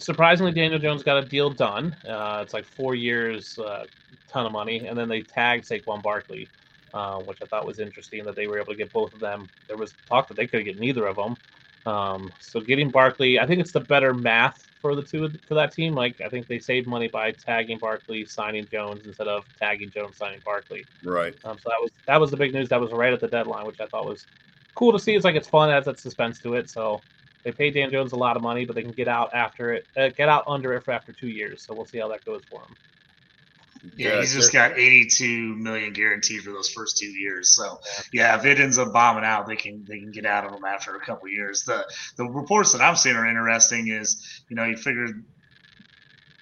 surprisingly, Daniel Jones got a deal done. Uh, it's like four years, uh, ton of money, and then they tagged Saquon Barkley, uh, which I thought was interesting that they were able to get both of them. There was talk that they could get neither of them. Um, so getting Barkley, I think it's the better math for the two for that team. Like I think they saved money by tagging Barkley, signing Jones instead of tagging Jones, signing Barkley. right Um, so that was that was the big news. That was right at the deadline, which I thought was cool to see. It's like it's fun, it adds that suspense to it. So they paid Dan Jones a lot of money, but they can get out after it, uh, get out under it for after two years. So we'll see how that goes for him. Yeah, he's just got 82 million guaranteed for those first two years. So yeah, if it ends up bombing out, they can they can get out of them after a couple of years. The the reports that I'm seeing are interesting. Is you know you figured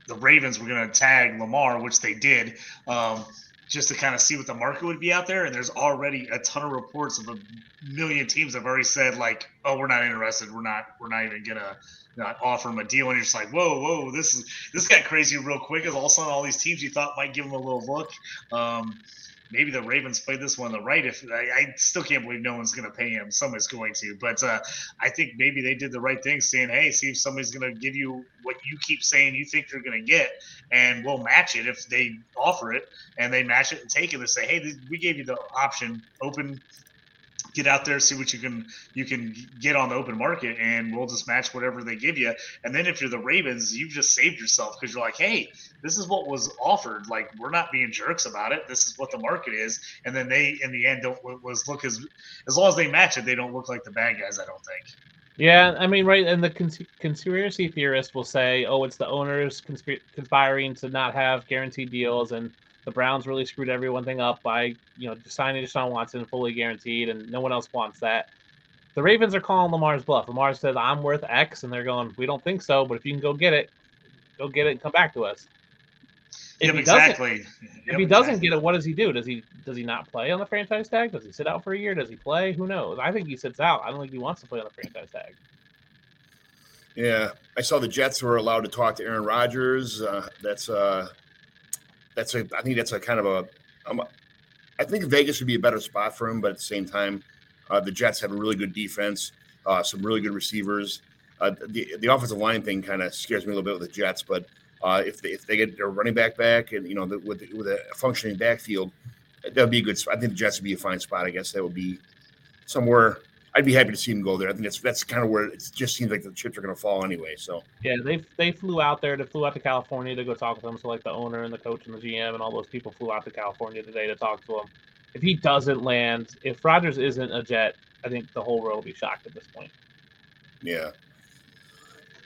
the Ravens were going to tag Lamar, which they did. Um, just to kind of see what the market would be out there. And there's already a ton of reports of a million teams have already said like, "Oh, we're not interested. We're not. We're not even gonna not offer him a deal." And you're just like, "Whoa, whoa, this is this got crazy real quick." As all of a sudden, all these teams you thought might give him a little look. Um, maybe the Ravens played this one the right. If I, I still can't believe no one's going to pay him, someone's going to. But uh, I think maybe they did the right thing, saying, "Hey, see if somebody's going to give you what you keep saying you think you're going to get, and we'll match it if they offer it, and they match it and take it. They say, "Hey, we gave you the option, open get out there, see what you can you can get on the open market, and we'll just match whatever they give you. And then if you're the Ravens, you've just saved yourself because you're like, hey, this is what was offered. Like we're not being jerks about it. This is what the market is. And then they, in the end, don't was look as as long as they match it, they don't look like the bad guys. I don't think. Yeah, I mean, right, and the cons- conspiracy theorists will say, "Oh, it's the owners consp- conspiring to not have guaranteed deals," and the Browns really screwed everyone thing up by you know signing Deshaun Watson fully guaranteed, and no one else wants that. The Ravens are calling Lamar's bluff. Lamar says, "I'm worth X," and they're going, "We don't think so, but if you can go get it, go get it and come back to us." If yep, exactly. Yep, if he doesn't exactly. get it, what does he do? Does he does he not play on the franchise tag? Does he sit out for a year? Does he play? Who knows? I think he sits out. I don't think he wants to play on the franchise tag. Yeah, I saw the Jets were allowed to talk to Aaron Rodgers. Uh, that's uh, that's a I think that's a kind of a, um, I think Vegas would be a better spot for him, but at the same time, uh, the Jets have a really good defense, uh, some really good receivers. Uh, the the offensive line thing kind of scares me a little bit with the Jets, but uh, if they if they get their running back back and you know the, with with a functioning backfield, that would be a good. I think the Jets would be a fine spot. I guess that would be somewhere I'd be happy to see him go there. I think that's that's kind of where it just seems like the chips are going to fall anyway. So yeah, they they flew out there. They flew out to California to go talk with them. So like the owner and the coach and the GM and all those people flew out to California today to talk to him. If he doesn't land, if Rodgers isn't a Jet, I think the whole world will be shocked at this point. Yeah.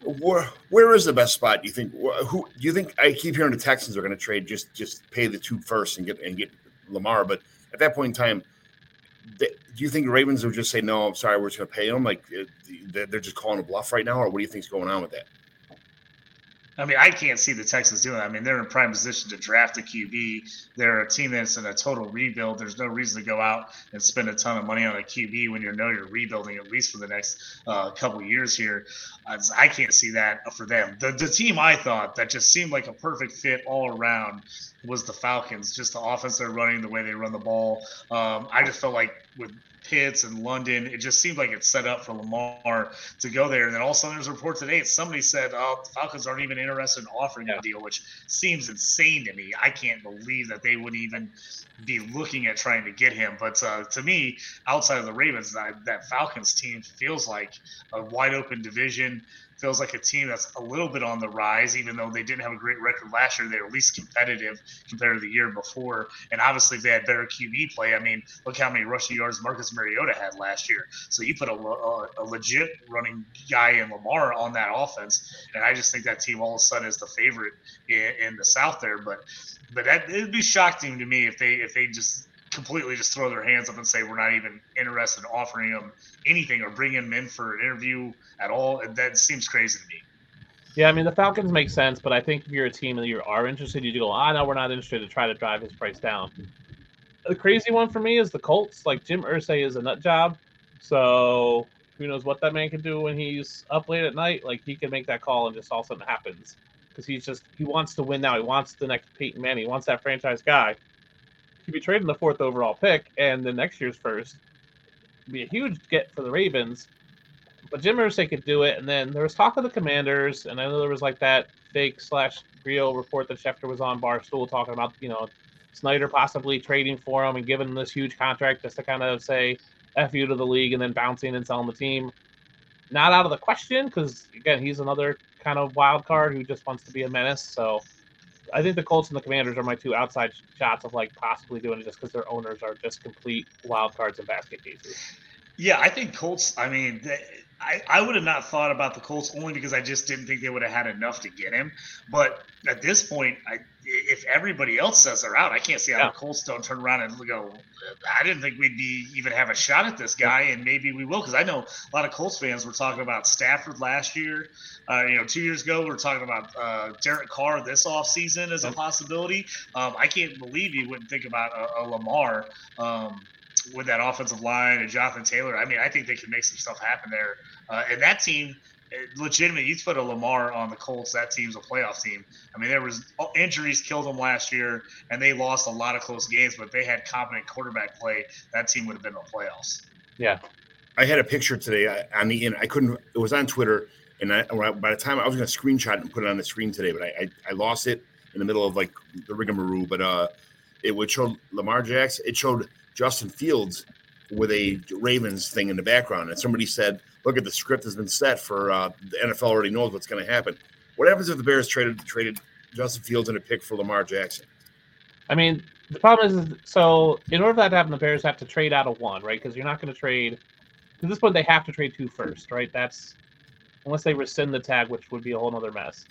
Where where is the best spot? Do you think? Who do you think? I keep hearing the Texans are going to trade just just pay the two first and get and get Lamar, but at that point in time do you think Ravens would just say no? I'm sorry, we're just going to pay them. Like uh, they're just calling a bluff right now, or what do you think's going on with that? I mean, I can't see the Texans doing that. I mean, they're in prime position to draft a QB. They're a team that's in a total rebuild. There's no reason to go out and spend a ton of money on a QB when you know you're rebuilding at least for the next uh, couple years here. I can't see that for them. The, the team I thought that just seemed like a perfect fit all around was the Falcons. Just the offense they're running, the way they run the ball. Um, I just felt like with Pitts and London. It just seemed like it's set up for Lamar to go there. And then all of a sudden, there's a report today. Somebody said, "Oh, the Falcons aren't even interested in offering yeah. a deal," which seems insane to me. I can't believe that they would even be looking at trying to get him. But uh, to me, outside of the Ravens, that, that Falcons team feels like a wide open division feels like a team that's a little bit on the rise, even though they didn't have a great record last year. They're at least competitive compared to the year before. And obviously, they had better QB play. I mean, look how many rushing yards Marcus Mariota had last year. So you put a, a, a legit running guy in Lamar on that offense. And I just think that team all of a sudden is the favorite in, in the South there. But but that it'd be shocking to me if they if they just completely just throw their hands up and say we're not even interested in offering them anything or bringing them in for an interview at all. That seems crazy to me. Yeah, I mean the Falcons make sense, but I think if you're a team and you are interested, you go, ah, no, we're not interested to try to drive his price down. The crazy one for me is the Colts. Like Jim Irsay is a nut job, so who knows what that man can do when he's up late at night? Like he can make that call and just all of a sudden happens because he's just he wants to win now. He wants the next Peyton Manning. He wants that franchise guy he'd be trading the fourth overall pick and the next year's first. Be a huge get for the Ravens. But Jim Irsay could do it. And then there was talk of the Commanders, and I know there was like that fake slash real report that Schefter was on Barstool talking about, you know, Snyder possibly trading for him and giving him this huge contract just to kind of say F you to the league and then bouncing and selling the team. Not out of the question because, again, he's another kind of wild card who just wants to be a menace. So I think the Colts and the Commanders are my two outside shots of like possibly doing it just because their owners are just complete wild cards and basket cases. Yeah, I think Colts. I mean, I, I would have not thought about the Colts only because I just didn't think they would have had enough to get him. But at this point, I, if everybody else says they're out, I can't see how Yeah. the Colts don't turn around and go. I didn't think we'd be even have a shot at this guy, and maybe we will because I know a lot of Colts fans were talking about Stafford last year. Uh, you know, two years ago we were talking about uh, Derek Carr this offseason as a possibility. Um, I can't believe you wouldn't think about a, a Lamar. Um, with that offensive line and Jonathan Taylor, I mean, I think they can make some stuff happen there. Uh, and that team, eh, legitimate, you put a Lamar on the Colts, that team's a playoff team. I mean, there was oh, injuries killed them last year, and they lost a lot of close games. But if they had competent quarterback play, that team would have been in the playoffs. Yeah. I had a picture today on the end. I couldn't. It was on Twitter, and I, I- by the time I was going to screenshot it and put it on the screen today, but I, I I lost it in the middle of like the rigmarole. But uh, it would show Lamar Jackson. It showed Justin Fields with a Ravens thing in the background, and somebody said, "Look at the script has been set for uh, the NFL already knows what's going to happen." What happens if the Bears traded traded Justin Fields in a pick for Lamar Jackson? I mean, the problem is, so in order for that to happen, the Bears have to trade out of one, right? Because you're not going to trade. To this point, they have to trade two first, right? That's unless they rescind the tag, which would be a whole other mess.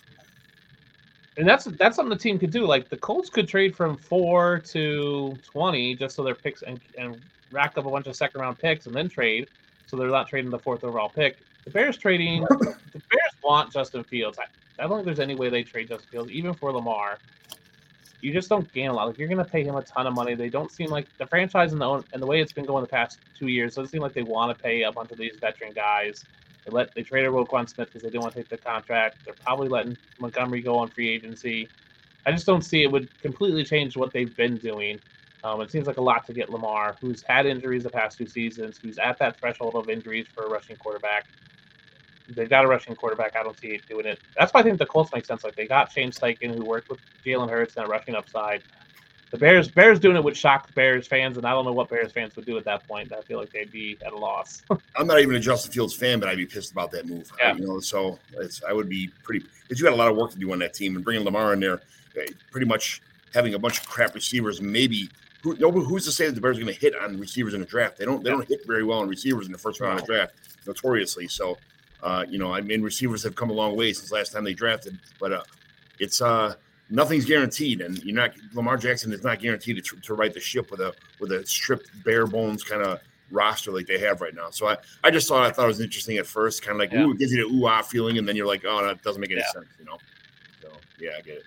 And that's that's something the team could do. Like the Colts could trade from four to twenty just so their picks and, and rack up a bunch of second round picks and then trade, so they're not trading the fourth overall pick. The Bears trading, <laughs> the Bears want Justin Fields. I, I don't think there's any way they trade Justin Fields, even for Lamar you just don't gain a lot. Like you're going to pay him a ton of money. They don't seem like the franchise and the own, and the way it's been going the past two years doesn't seem like they want to pay a bunch of these veteran guys. They let they traded Roquan Smith because they didn't want to take the contract. They're probably letting Montgomery go on free agency. I just don't see it would completely change what they've been doing. Um, it seems like a lot to get Lamar, who's had injuries the past two seasons, who's at that threshold of injuries for a rushing quarterback. They've got a rushing quarterback. I don't see it doing it. That's why I think the Colts make sense. Like they got Shane Steichen, who worked with Jalen Hurts and that rushing upside. The Bears, Bears doing it would shock Bears fans, and I don't know what Bears fans would do at that point. I feel like they'd be at a loss. <laughs> I'm not even a Justin Fields fan, but I'd be pissed about that move. Yeah. You know, so it's I would be pretty because you got a lot of work to do on that team and bringing Lamar in there, eh, pretty much having a bunch of crap receivers. Maybe who no, who's to say that the Bears are going to hit on receivers in the draft? They don't. They don't hit very well on receivers in the first round of the draft, notoriously. So, uh, you know, I mean, receivers have come a long way since last time they drafted, but uh, it's uh nothing's guaranteed, and you're not Lamar Jackson is not guaranteed to, to right the ship with a with a stripped bare bones kind of roster like they have right now. So I, I just thought I thought it was interesting at first, kind of like Yeah. ooh, it gives you the ooh ah feeling, and then you're like, oh, that doesn't make any Yeah. sense, you know. So yeah, I get it.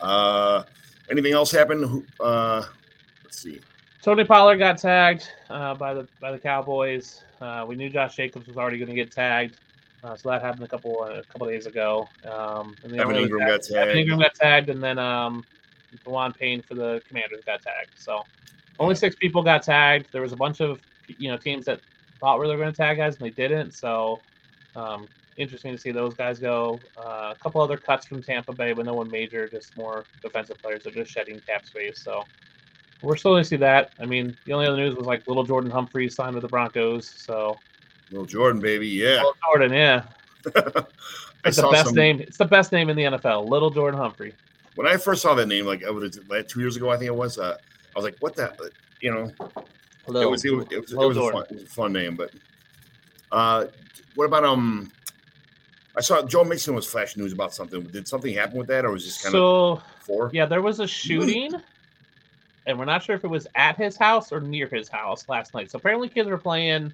Uh, anything else happen? Uh, let's see. Tony Pollard got tagged uh, by the by the Cowboys. Uh, we knew Josh Jacobs was already going to get tagged, uh, so that happened a couple a couple days ago. Um, and Evan Engram got tagged. Evan Engram got tagged, and then um, Daron Payne for the Commanders got tagged. So only six people got tagged. There was a bunch of you know teams that thought we were going to tag guys, and they didn't. So um, interesting to see those guys go. Uh, a couple other cuts from Tampa Bay, but no one major, just more defensive players that are just shedding cap space. So we're slowly see that. I mean, the only other news was like little Jordan Humphreys signed with the Broncos. So Little Jordan, baby, yeah. little Jordan, yeah, <laughs> it's the best some- name. It's the best name in the NFL. Little Jordan Humphrey. when I first saw that name, like I was like two years ago, I think it was. Uh, I was like, what the, you know, it was it was, it was, it was, a, fun, it was a fun name, but uh, what about um? I saw Joe Mixon was flash news about something. Did something happen with that, or was this kind of so four? yeah, there was a shooting, and we're not sure if it was at his house or near his house last night. So apparently, kids were playing,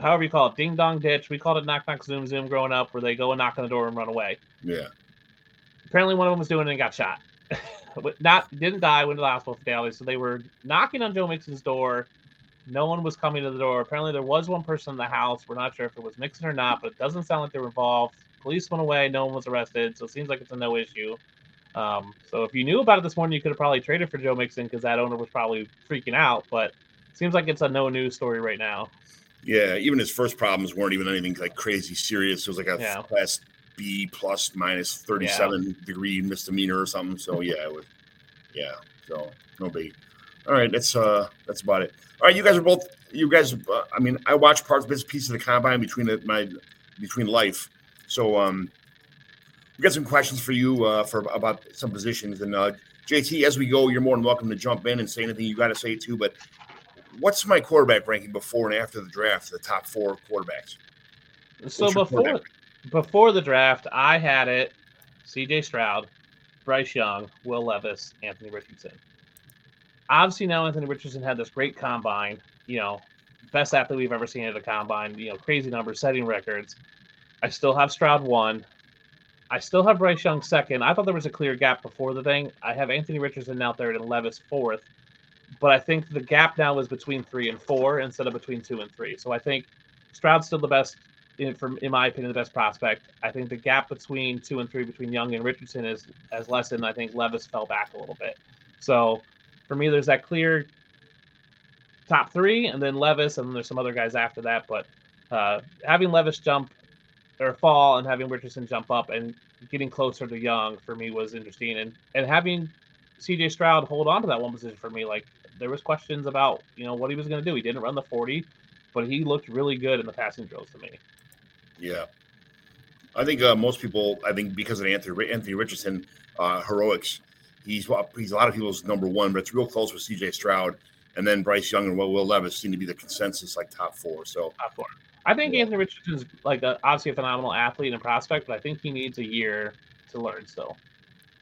however you call it, ding dong ditch. We called it knock knock zoom zoom growing up, where they go and knock on the door and run away. Yeah, apparently one of them was doing it and got shot. <laughs> but not didn't die, went to the hospital fatality. So they were knocking on Joe Mixon's door. No one was coming to the door. Apparently there was one person in the house. We're not sure if it was Mixon or not, but it doesn't sound like they were involved. Police went away. No one was arrested. So it seems like it's a no issue. Um, so if you knew about it this morning, you could have probably traded for Joe Mixon because that owner was probably freaking out. But it seems like it's a no news story right now. Yeah. Even his first problems weren't even anything like crazy serious. It was like a Yeah. class B plus minus thirty seven degree misdemeanor or something. So yeah, it was, yeah. So no big. All right, that's uh that's about it. All right, you guys are both. You guys, uh, I mean, I watched parts, bits, pieces of the combine between the, my between life. So um, we got some questions for you uh, for about some positions. And uh, JT, as we go, you're more than welcome to jump in and say anything you got to say too. But what's my quarterback ranking before and after the draft? The top four quarterbacks. So before before the draft, I had it C.J. Stroud, Bryce Young, Will Levis, Anthony Richardson. Obviously, now Anthony Richardson had this great combine. You know, best athlete we've ever seen at a combine. You know, crazy numbers, setting records. I still have Stroud one. I still have Bryce Young second. I thought there was a clear gap before the thing. I have Anthony Richardson now third and Levis fourth. But I think the gap now is between three and four instead of between two and three. So I think Stroud's still the best, in, from in my opinion, the best prospect. I think the gap between two and three between Young and Richardson is as lessened. I think Levis fell back a little bit. So for me, there's that clear top three, and then Levis, and then there's some other guys after that. But uh, having Levis jump or fall and having Richardson jump up and getting closer to Young for me was interesting, and and having CJ Stroud hold on to that one position for me, like there was questions about you know what he was going to do. He didn't run the forty, but he looked really good in the passing drills to me. Yeah, I think uh, most people. I think because of Anthony Anthony Richardson uh, heroics, he's he's a lot of people's number one, but it's real close with C.J. Stroud, and then Bryce Young and Will, Will Levis seem to be the consensus like top four. So Top four. I think Yeah. Anthony Richardson's like a, obviously a phenomenal athlete and prospect, but I think he needs a year to learn still.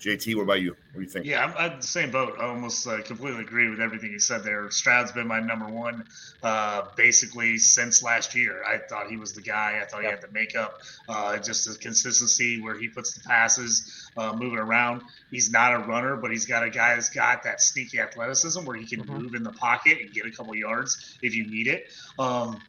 JT, what about you? What do you think? Yeah, I'm, I'm the same boat. I almost uh, completely agree with everything you said there. Stroud's been my number one uh, basically since last year. I thought he was the guy. I thought he had the makeup, uh, just the consistency where he puts the passes, uh, moving around. He's not a runner, but he's got a guy that's got that sneaky athleticism where he can Mhm. move in the pocket and get a couple yards if you need it. Um,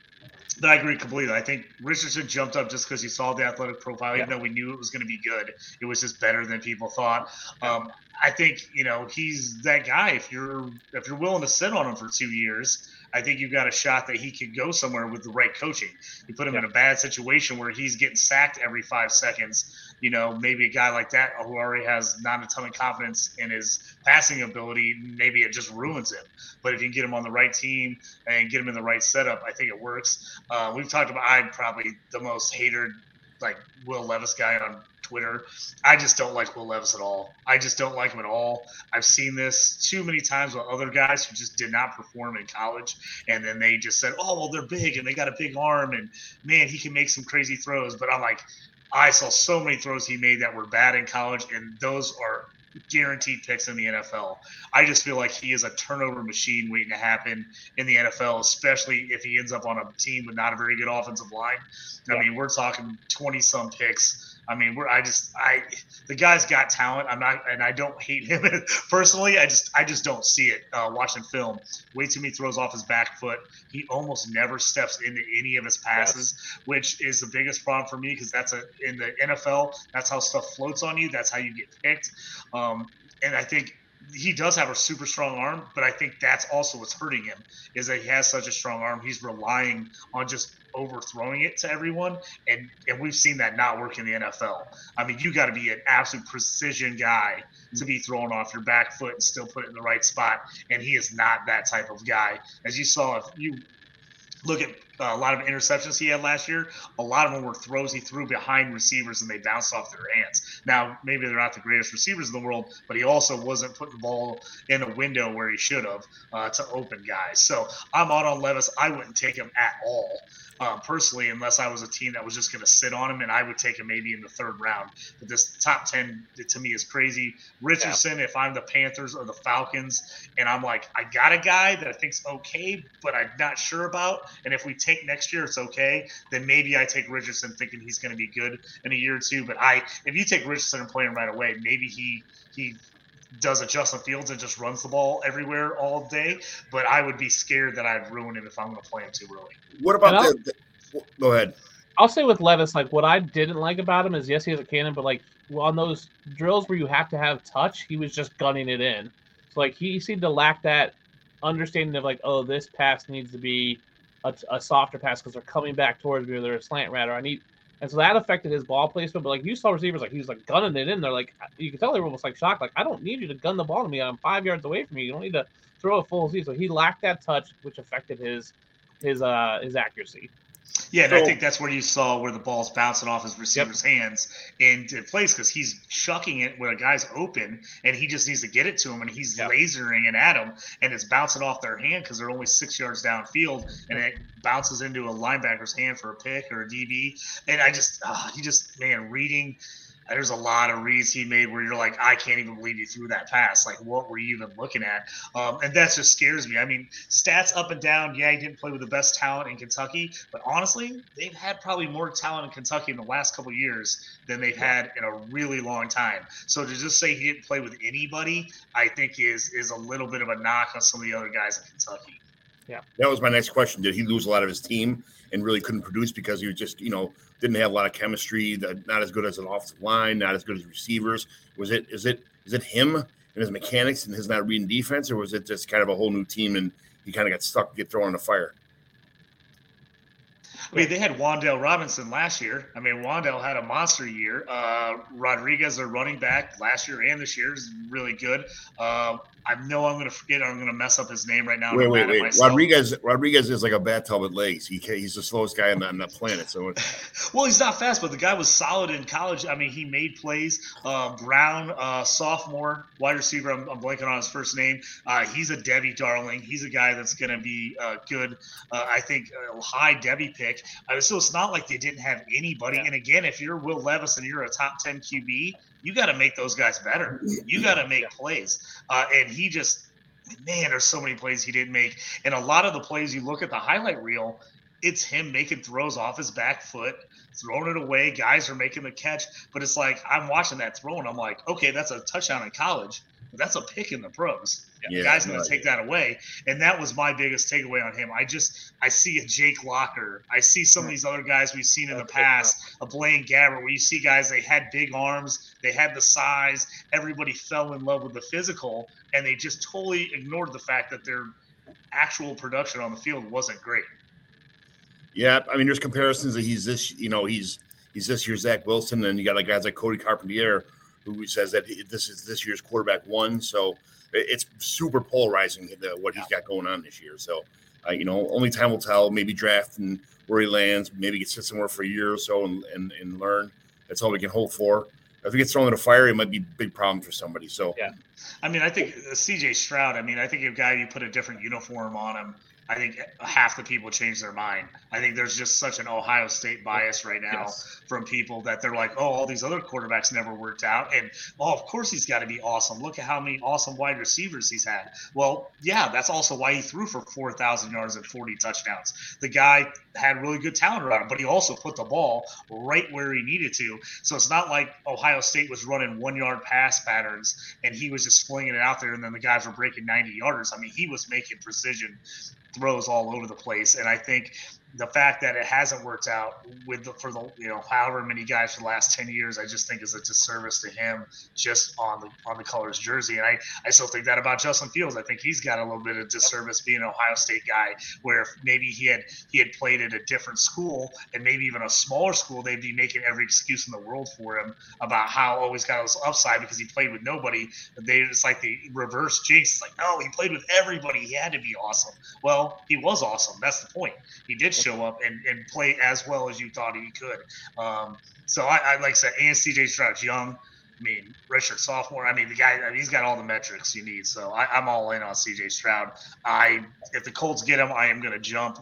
I agree completely. I think Richardson jumped up just because he saw the athletic profile, even though we knew it was going to be good. It was just better than people thought. Um, I think you know he's that guy. If you're if you're willing to sit on him for two years, I think you've got a shot that he could go somewhere with the right coaching. You put him in a bad situation where he's getting sacked every five seconds. You know, maybe a guy like that who already has not a ton of confidence in his passing ability, maybe it just ruins him. But if you can get him on the right team and get him in the right setup, I think it works. Uh, we've talked about I'm probably the most hated like Will Levis guy on Twitter. I just don't like Will Levis at all. I just don't like him at all. I've seen this too many times with other guys who just did not perform in college, and then they just said, "Oh, well, they're big and they got a big arm, and man, he can make some crazy throws." But I'm like, I saw so many throws he made that were bad in college, and those are guaranteed picks in the NFL. I just feel like he is a turnover machine waiting to happen in the NFL, especially if he ends up on a team with not a very good offensive line. I mean, we're talking twenty some picks. I mean, we're I just I the guy's got talent. I'm not, and I don't hate him <laughs> personally. I just I just don't see it uh, watching film. Way too many throws off his back foot. He almost never steps into any of his passes, which is the biggest problem for me because that's a in the NFL. That's how stuff floats on you. That's how you get picked. Um, and I think he does have a super strong arm, but I think that's also what's hurting him is that he has such a strong arm. He's relying on just overthrowing it to everyone, and and we've seen that not work in the NFL. I mean, you got to be an absolute precision guy to be throwing off your back foot and still put it in the right spot, and he is not that type of guy. As you saw, if you look at uh, a lot of interceptions he had last year, a lot of them were throws he threw behind receivers and they bounced off their hands. Now, maybe they're not the greatest receivers in the world, but he also wasn't putting the ball in a window where he should have uh, to open guys. So I'm out on Levis. I wouldn't take him at all. Um, personally, unless I was a team that was just going to sit on him, and I would take him maybe in the third round. But this top 10 to me is crazy. Richardson, if I'm the Panthers or the Falcons, and I'm like, I got a guy that I think's okay, but I'm not sure about. And if we take next year, it's okay. Then maybe I take Richardson thinking he's going to be good in a year or two. But I, if you take Richardson and play him right away, maybe he he does a Justin Fields and just runs the ball everywhere all day. But I would be scared that I'd ruin him if I'm going to play him too early. What about the, the? Go ahead. I'll say with Levis, like what I didn't like about him is yes, he has a cannon, but like on those drills where you have to have touch, he was just gunning it in. So like he seemed to lack that understanding of like, oh, this pass needs to be a, a softer pass because they're coming back towards me or they're a slant rat or I need. And so that affected his ball placement. But like you saw receivers, like he was like gunning it in. They're like, you could tell they were almost like shocked. Like I don't need you to gun the ball to me. I'm five yards away from you. You don't need to throw a full Z. So he lacked that touch, which affected his his uh his accuracy. Yeah, and I think that's where you saw where the ball's bouncing off his receiver's hands into place because he's chucking it when a guy's open and he just needs to get it to him and he's Yep. lasering it at him and it's bouncing off their hand because they're only six yards downfield and it bounces into a linebacker's hand for a pick or a DB. And I just, ah, he just, man, reading. There's a lot of reads he made where you're like, I can't even believe you threw that pass. Like, what were you even looking at? Um, and that just scares me. I mean, stats up and down. Yeah, he didn't play with the best talent in Kentucky, but honestly, they've had probably more talent in Kentucky in the last couple of years than they've had in a really long time. So to just say he didn't play with anybody, I think is is a little bit of a knock on some of the other guys in Kentucky. That was my next question. Did he lose a lot of his team and really couldn't produce because he was just, you know, didn't have a lot of chemistry, not as good as an offensive line, not as good as receivers? Was it is it is it him and his mechanics and his not reading defense, or was it just kind of a whole new team and he kind of got stuck, get thrown in the fire? I mean, they had Wan'Dale Robinson last year. I mean, Wandale had a monster year. Uh, Rodriguez, their running back, last year and this year is really good. Uh, I know I'm going to forget. I'm going to mess up his name right now. Wait, wait, wait. myself. Rodriguez Rodriguez is like a bathtub with legs. He he's the slowest guy on the, on the planet. So <laughs> Well, he's not fast, but the guy was solid in college. I mean, he made plays. Uh, Brown, uh, sophomore wide receiver. I'm, I'm blanking on his first name. Uh, he's a Devy darling. He's a guy that's going to be uh, good. Uh, I think a high Devy pick. Uh, so it's not like they didn't have anybody. And again, if you're Will Levis and you're a top ten QB, you got to make those guys better. You got to make plays. Uh, and he just. Man, there's so many plays he didn't make, and a lot of the plays you look at the highlight reel, it's him making throws off his back foot, throwing it away. Guys are making the catch, but it's like I'm watching that throw and I'm like, okay, that's a touchdown in college, but that's a pick in the pros. Yeah, the guy's going no to take that away, and that was my biggest takeaway on him. I just I see a Jake Locker, I see some of these other guys we've seen in the past, a Blaine Gabbert, where you see guys they had big arms, they had the size, everybody fell in love with the physical, and they just totally ignored the fact that their actual production on the field wasn't great. yeah, I mean, there's comparisons that he's this, you know, he's he's this year's Zach Wilson, and you got like guys like Cody Carpentier who says that he- this is this year's quarterback one. So it's super polarizing the, what he's got going on this year. So uh, you know, only time will tell. Maybe draft and where he lands. Maybe get sit somewhere for a year or so and, and, and learn. That's all we can hope for. If he gets thrown in the fire, it might be a big problem for somebody. So Yeah. I mean, I think uh, CJ Stroud, I mean, I think a guy you put a different uniform on him, I think half the people change their mind. I think there's just such an Ohio State bias right now Yes. from people that they're like, oh, all these other quarterbacks never worked out. And, oh, of course he's got to be awesome. Look at how many awesome wide receivers he's had. Well, yeah, that's also why he threw for 4,000 yards and 40 touchdowns. The guy had really good talent around him, but he also put the ball right where he needed to. So it's not like Ohio State was running one yard pass patterns and he was just flinging it out there and then the guys were breaking 90 yards. I mean, he was making precision throws all over the place. And I think the fact that it hasn't worked out with the, for the you know however many guys for the last 10 years i just think is a disservice to him just on the on the colors jersey. And i i still think that about justin fields. I think he's got a little bit of disservice being an ohio state guy where if maybe he had he had played at a different school and maybe even a smaller school they'd be making every excuse in the world for him about how oh got this upside because he played with nobody. But they it's like the reverse jinx. It's like oh he played with everybody. He had to be awesome. Well he was awesome. That's the point. He did show up and, and play as well as you thought he could. Um, so I, I like I said, and CJ Stroud's young. I mean, Richard sophomore. I mean, the guy I mean, he's got all the metrics you need. So I, I'm all in on CJ Stroud. I if the Colts get him, I am going to jump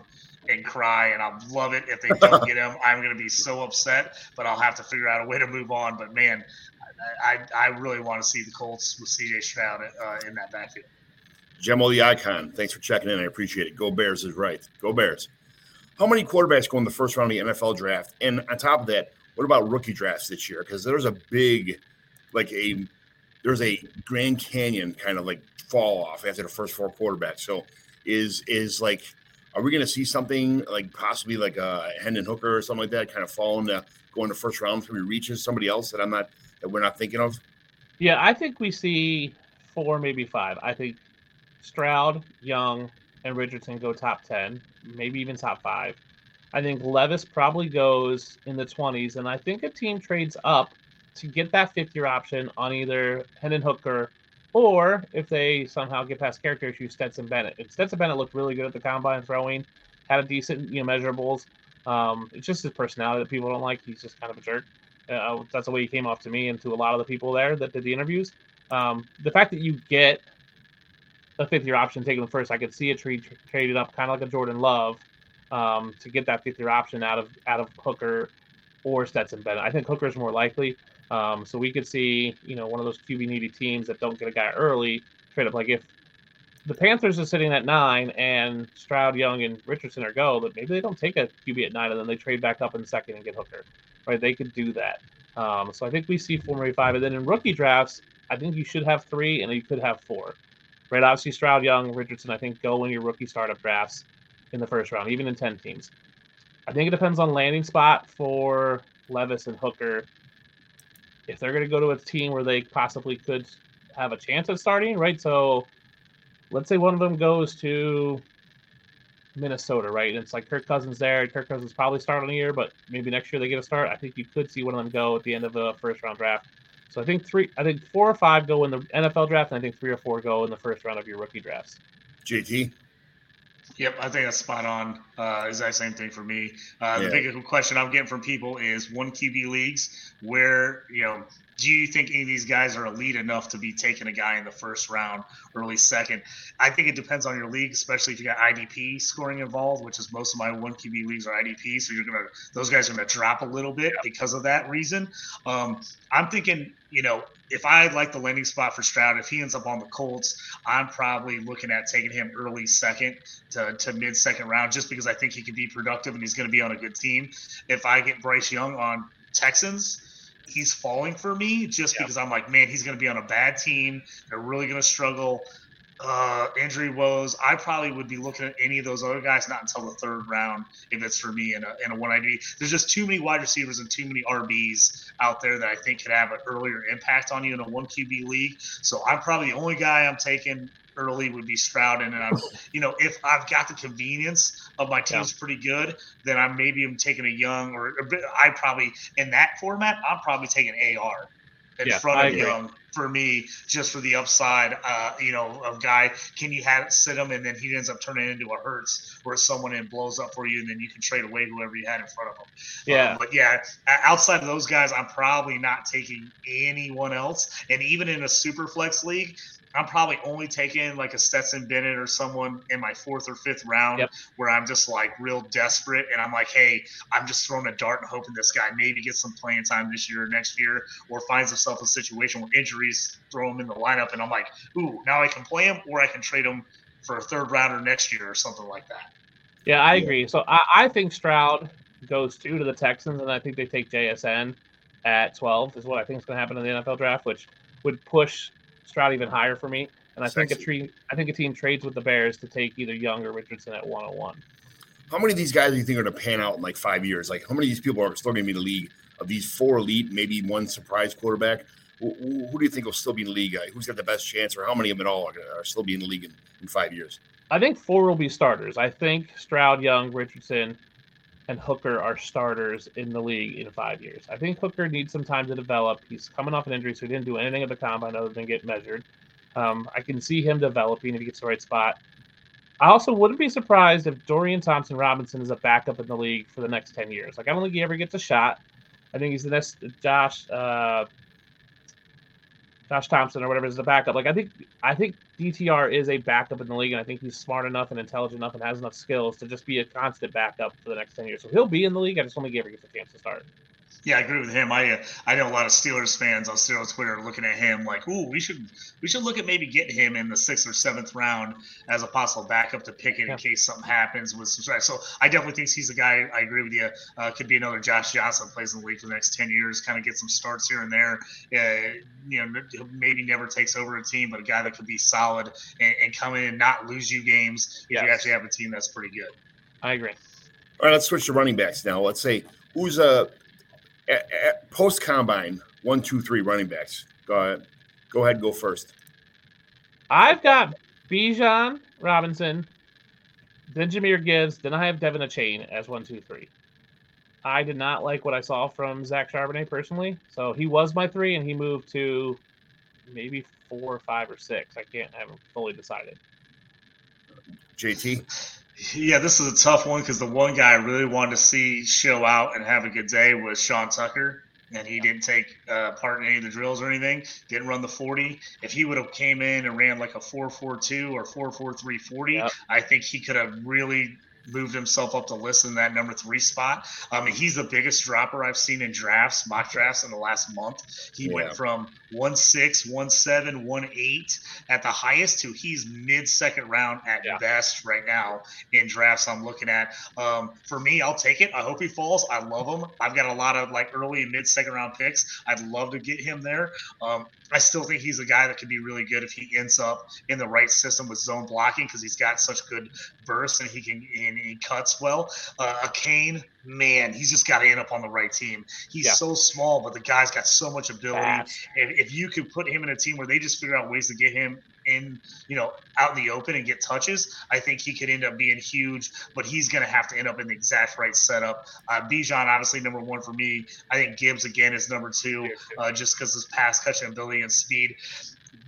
and cry, and I'll love it. If they don't get him, I'm going to be so upset. But I'll have to figure out a way to move on. But man, I I, I really want to see the Colts with CJ Stroud uh, in that backfield. Gemo the icon, thanks for checking in. I appreciate it. Go Bears is right. Go Bears. How many quarterbacks go in the first round of the NFL draft? And on top of that, what about rookie drafts this year? Because there's a big, like a, there's a Grand Canyon kind of like fall off after the first four quarterbacks. So is is like, are we going to see something like possibly like a Hendon Hooker or something like that, kind of fall into going to first round he reaches somebody else that I'm not that we're not thinking of? Yeah, I think we see four, maybe five. I think Stroud, Young, and Richardson go top 10, maybe even top five. I think Levis probably goes in the 20s, and I think a team trades up to get that fifth year option on either Hendon Hooker or if they somehow get past character issues, Stetson Bennett. And Stetson Bennett looked really good at the combine throwing, had a decent you know measurables. Um, it's just his personality that people don't like. He's just kind of a jerk. Uh, that's the way he came off to me and to a lot of the people there that did the interviews. Um, the fact that you get a fifth year option taken first, I could see it trade traded up kind of like a Jordan Love um, to get that fifth year option out of out of Hooker or Stetson Bennett. I think Hooker is more likely. Um, so we could see, you know, one of those QB needy teams that don't get a guy early trade up. Like if the Panthers are sitting at nine and Stroud, Young, and Richardson are go, but maybe they don't take a QB at nine and then they trade back up in second and get Hooker. Right? They could do that. Um, so I think we see four, maybe five. And then in rookie drafts, I think you should have three and you could have four. Right? Obviously, Stroud, Young, Richardson, I think go in your rookie startup drafts in the first round, even in 10 teams. I think it depends on landing spot for Levis and Hooker. If they're going to go to a team where they possibly could have a chance at starting, right? So let's say one of them goes to Minnesota, right? And it's like Kirk Cousins there. Kirk Cousins probably start on the year, but maybe next year they get a start. I think you could see one of them go at the end of the first round draft. So I think three, I think four or five go in the NFL draft, and I think three or four go in the first round of your rookie drafts. JT. Yep, I think that's spot on. Uh, is that same thing for me? Uh, yeah. The big question I'm getting from people is one QB leagues where you know do you think any of these guys are elite enough to be taking a guy in the first round, early second? I think it depends on your league, especially if you got IDP scoring involved, which is most of my one QB leagues are IDP. So you're gonna those guys are gonna drop a little bit because of that reason. Um, I'm thinking, you know, if I like the landing spot for Stroud, if he ends up on the Colts, I'm probably looking at taking him early second to, to mid second round, just because I think he can be productive and he's going to be on a good team. If I get Bryce Young on Texans, he's falling for me just yep. because I'm like, man, he's going to be on a bad team. They're really going to struggle. Uh, injury woes. I probably would be looking at any of those other guys not until the third round if it's for me in a in a one ID. There's just too many wide receivers and too many RBs out there that I think could have an earlier impact on you in a one QB league. So I'm probably the only guy I'm taking early would be Stroud, and I'm, <laughs> you know, if I've got the convenience of my team's yeah. pretty good, then I maybe am taking a young or I probably in that format I'm probably taking AR in yeah, front of Young for me, just for the upside, uh, you know, of guy. Can you have sit him and then he ends up turning into a Hurts where someone in blows up for you and then you can trade away whoever you had in front of him. Yeah. Um, but yeah, outside of those guys, I'm probably not taking anyone else. And even in a super flex league, I'm probably only taking like a Stetson Bennett or someone in my fourth or fifth round yep. where I'm just like real desperate and I'm like, hey, I'm just throwing a dart and hoping this guy maybe gets some playing time this year or next year or finds himself a situation where injuries throw him in the lineup and I'm like, ooh, now I can play him or I can trade him for a third rounder next year or something like that. Yeah, I agree. So I, I think Stroud goes two to the Texans and I think they take JSN at 12 is what I think is going to happen in the NFL draft, which would push Stroud even higher for me. And I Sexy. think a tree, I think a team trades with the Bears to take either Young or Richardson at 101. How many of these guys do you think are going to pan out in like five years? Like, how many of these people are still going to be in the league? Of these four elite, maybe one surprise quarterback, who, who, do you think will still be in the league? Who's got the best chance, or how many of them at all are, are still be in the league in, in five years? I think four will be starters. I think Stroud, Young, Richardson, and Hooker are starters in the league in five years. I think Hooker needs some time to develop. He's coming off an injury, so he didn't do anything at the combine other than get measured. Um, I can see him developing if he gets the right spot. I also wouldn't be surprised if Dorian Thompson Robinson is a backup in the league for the next 10 years. Like, I don't think he ever gets a shot. I think he's the next Josh uh, Josh Thompson or whatever is the backup. Like I think I think DTR is a backup in the league, and I think he's smart enough and intelligent enough and has enough skills to just be a constant backup for the next ten years. So he'll be in the league. I just think he ever gets a chance to start. Yeah, I agree with him. I uh, I know a lot of Steelers fans on Steelers Twitter looking at him like, "Ooh, we should we should look at maybe getting him in the sixth or seventh round as a possible backup to pick it yeah. in case something happens with some." So I definitely think he's a guy. I agree with you. Uh, could be another Josh Johnson plays in the league for the next ten years, kind of get some starts here and there. Uh, you know, maybe never takes over a team, but a guy that could be solid and, and come in and not lose you games if yes. you actually have a team that's pretty good. I agree. All right, let's switch to running backs now. Let's say who's a post combine, one, two, three running backs. Go ahead. Go ahead. Go first. I've got Bijan Robinson, then Jahmyr Gibbs, then I have De'Von Achane as one, two, three. I did not like what I saw from Zach Charbonnet personally, so he was my three, and he moved to maybe four, or five, or six. I can't I haven't fully decided. JT. Yeah, this is a tough one because the one guy I really wanted to see show out and have a good day was Sean Tucker, and he didn't take uh, part in any of the drills or anything. Didn't run the forty. If he would have came in and ran like a four four two or four four three forty, Yep. I think he could have really moved himself up to list in that number three spot. I mean, he's the biggest dropper I've seen in drafts, mock drafts in the last month. He Yeah. went from one six, one seven, one eight at the highest to he's mid second round at Yeah. best right now in drafts I'm looking at. Um, for me, I'll take it. I hope he falls. I love him. I've got a lot of like early and mid second round picks. I'd love to get him there. Um, I still think he's a guy that could be really good if he ends up in the right system with zone blocking because he's got such good bursts and he can and he cuts well. Uh, Achane, man, he's just got to end up on the right team. He's Yeah. so small, but the guy's got so much ability. Fast. If, if you could put him in a team where they just figure out ways to get him in, you know, out in the open and get touches, I think he could end up being huge. But he's going to have to end up in the exact right setup. Uh, Bijan, obviously number one for me. I think Gibbs again is number two, uh, just because his pass catching ability and speed.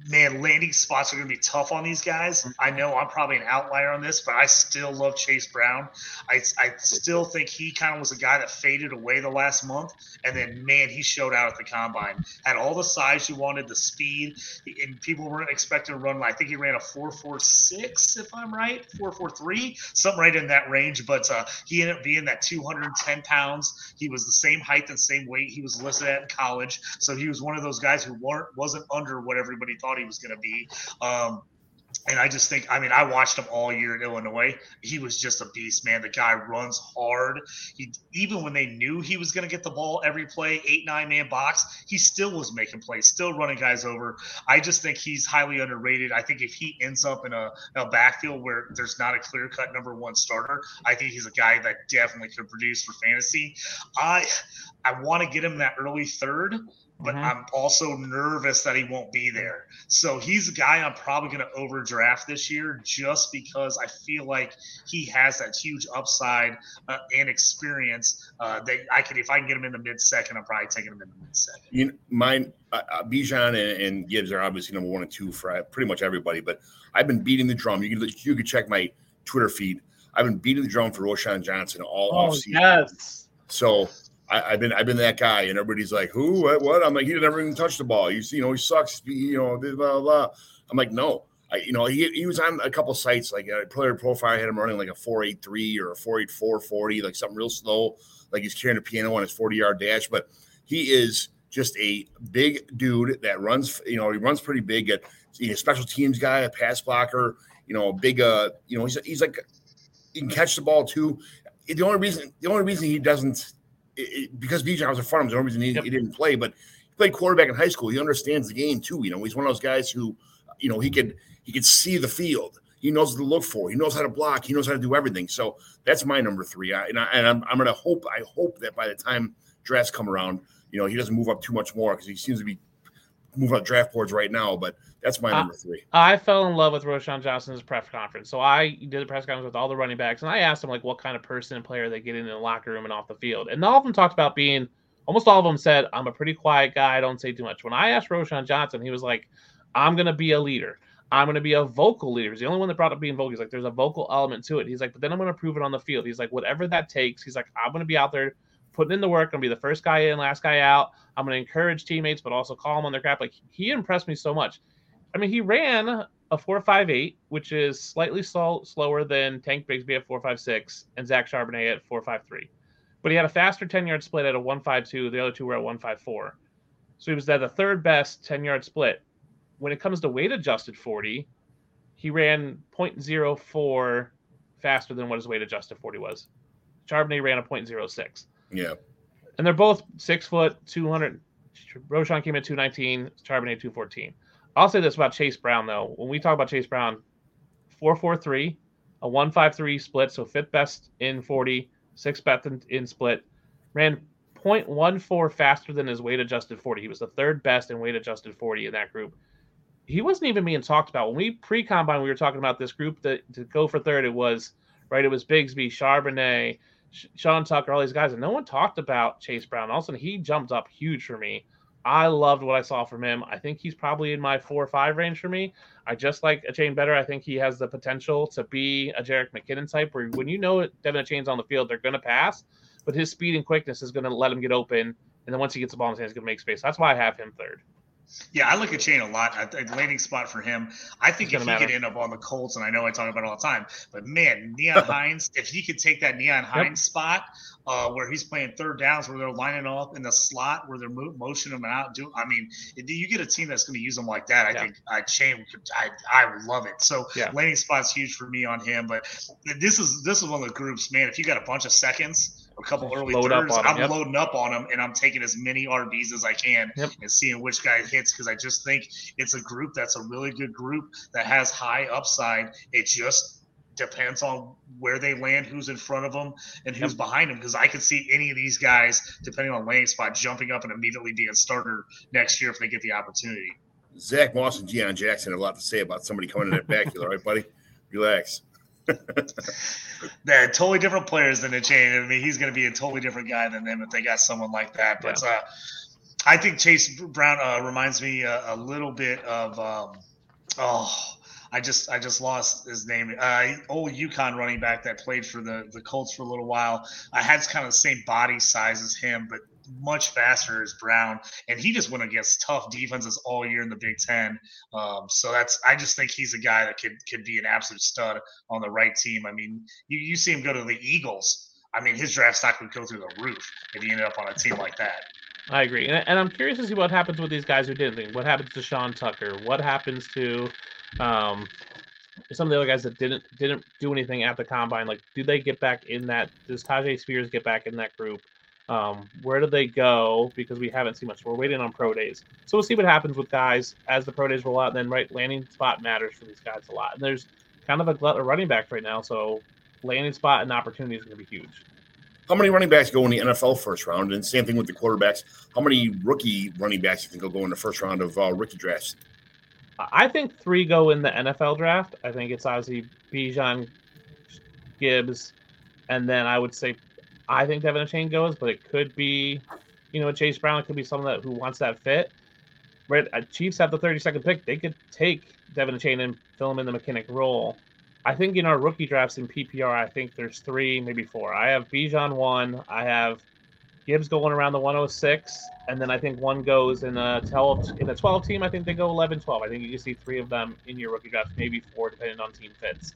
Man, landing spots are going to be tough on these guys. I know I'm probably an outlier on this, but I still love Chase Brown. I, I still think he kind of was a guy that faded away the last month. And then, man, he showed out at the combine. Had all the size you wanted, the speed, and people weren't expecting to run. I think he ran a 4.46, if I'm right, 4.43, something right in that range. But uh, he ended up being that 210 pounds. He was the same height and same weight he was listed at in college. So he was one of those guys who weren't wasn't under what everybody thought he was going to be. Um, and I just think, I mean, I watched him all year in Illinois. He was just a beast, man. The guy runs hard. He even when they knew he was going to get the ball every play, eight nine man box, he still was making plays, still running guys over. I just think he's highly underrated. I think if he ends up in a, a backfield where there's not a clear cut number one starter, I think he's a guy that definitely could produce for fantasy. I I want to get him that early third but Mhm. I'm also nervous that he won't be there. So he's a guy I'm probably going to overdraft this year just because I feel like he has that huge upside uh, and experience uh, that I could, if I can get him in the mid second, I'm probably taking him in the mid second. You know, mine, uh, uh, Bijan and, and Gibbs are obviously number one and two for uh, pretty much everybody. But I've been beating the drum. You can you can check my Twitter feed. I've been beating the drum for Roschon Johnson all Oh offseason. yes. So I, I've been I've been that guy, and everybody's like, "Who? What? What?" I'm like, "He never even touched the ball. You see, you know, he sucks. You know, blah blah." blah. I'm like, "No." I, you know, he, he was on a couple sites like a player profile. I had him running like a four eight three or a four eight four forty, like something real slow, like he's carrying a piano on his forty yard dash. But he is just a big dude that runs. You know, he runs pretty big. At special teams guy, a pass blocker. You know, a big. Uh, you know, he's he's like he can catch the ball too. The only reason the only reason he doesn't it, because Bijan was in front of him, the only reason he, Yep. he didn't play, but he played quarterback in high school. He understands the game too. You know, he's one of those guys who, you know, he could he could see the field. He knows what to look for. He knows how to block. He knows how to do everything. So that's my number three. I, and I, and I'm, I'm going to hope. I hope that by the time drafts come around, you know, he doesn't move up too much more because he seems to be moving up draft boards right now. But that's my Uh, number three. I fell in love with Roschon Johnson's press conference. So I did a press conference with all the running backs, and I asked them like what kind of person and player they get in the locker room and off the field. And all of them talked about being almost all of them said, I'm a pretty quiet guy, I don't say too much. When I asked Roschon Johnson, he was like, I'm gonna be a leader. I'm gonna be a vocal leader. He's the only one that brought up being vocal. He's like, there's a vocal element to it. He's like, but then I'm gonna prove it on the field. He's like, whatever that takes, he's like, I'm gonna be out there putting in the work, I'm gonna be the first guy in, last guy out. I'm gonna encourage teammates, but also call them on their crap. Like he impressed me so much. I mean, he ran a four five eight, which is slightly slow, slower than Tank Bigsby at four five six and Zach Charbonnet at four five three. But he had a faster ten yard split at a one five two. The other two were at one five four. So he was at the third best ten yard split. When it comes to weight adjusted forty, he ran 0.04 faster than what his weight adjusted forty was. Charbonnet ran a 0.06 Yeah. and they're both six foot, two hundred. Roschon came at two nineteen, Charbonnet two fourteen. I'll say this about Chase Brown though. When we talk about Chase Brown, four four three, a one five three split, so fifth best in forty, sixth best in, in split, ran 0.14 faster than his weight adjusted forty. He was the third best in weight adjusted forty in that group. He wasn't even being talked about when we pre combine. We were talking about this group that to go for third. It was right. It was Bigsby, Charbonnet. Sean Tucker, all these guys, and no one talked about Chase Brown. All of a sudden, he jumped up huge for me. I loved what I saw from him. I think he's probably in my four or five range for me. I just like Achane better. I think he has the potential to be a Jerick McKinnon type where when you know De'Von Achane's on the field, they're going to pass, but his speed and quickness is going to let him get open. And then once he gets the ball in his hands, he's going to make space. That's why I have him third. Yeah, I look at Chain a lot. A landing spot for him. I think if he matter. could end up on the Colts, and I know I talk about it all the time, but man, Nyheim <laughs> Hines, if he could take that Nyheim Hines spot uh, where he's playing third downs, where they're lining up in the slot, where they're mo- motioning him out, do I mean, if you get a team that's going to use him like that, I Yeah. think uh, Chain could. I I love it. So Yeah. landing spot's huge for me on him. But this is this is one of the groups, man. If you got a bunch of seconds. A couple early load thirds. I'm yep. loading up on them, and I'm taking as many RBs as I can Yep. and seeing which guy hits because I just think it's a group that's a really good group that has high upside. It just depends on where they land, who's in front of them, and who's behind them. Because I could see any of these guys, depending on landing spot, jumping up and immediately being starter next year if they get the opportunity. Zach Moss and Deon Jackson have a lot to say about somebody coming in that backfield, all right, buddy? Relax. <laughs> They're totally different players than the chain. I mean, he's going to be a totally different guy than them if they got someone like that. But uh, I think Chase Brown uh, reminds me a, a little bit of um, oh. I just I just lost his name. Uh, old UConn running back that played for the the Colts for a little while. I had kind of the same body size as him, but much faster as Brown, and he just went against tough defenses all year in the Big Ten. Um, so that's I just think he's a guy that could could be an absolute stud on the right team. I mean, you you see him go to the Eagles. I mean, his draft stock would go through the roof if he ended up on a team like that. I agree, and, and I'm curious to see what happens with these guys who didn't think. What happens to Sean Tucker? What happens to um, some of the other guys that didn't didn't do anything at the combine? Like, do they get back in that? Does Tyjae Spears get back in that group? Um, where do they go? Because we haven't seen much. We're waiting on pro days, so we'll see what happens with guys as the pro days roll out. And then, right, landing spot matters for these guys a lot. And there's kind of a glut of running backs right now, so landing spot and opportunity is going to be huge. How many running backs go in the NFL first round? And same thing with the quarterbacks. How many rookie running backs you think will go in the first round of uh, rookie drafts? I think three go in the NFL draft. I think it's obviously Bijan, Gibbs, and then I would say I think De'Von Achane goes, but it could be, you know, Chase Brown. It could be someone that who wants that fit. Right, uh, Chiefs have the 32nd pick. They could take De'Von Achane and fill him in the McKinnon role. I think in our rookie drafts in PPR, I think there's three, maybe four. I have Bijan one. I have Gibbs going around the 106, and then I think one goes in a 12 in a 12 team. I think they go 11, 12. I think you can see three of them in your rookie draft, maybe four, depending on team fits.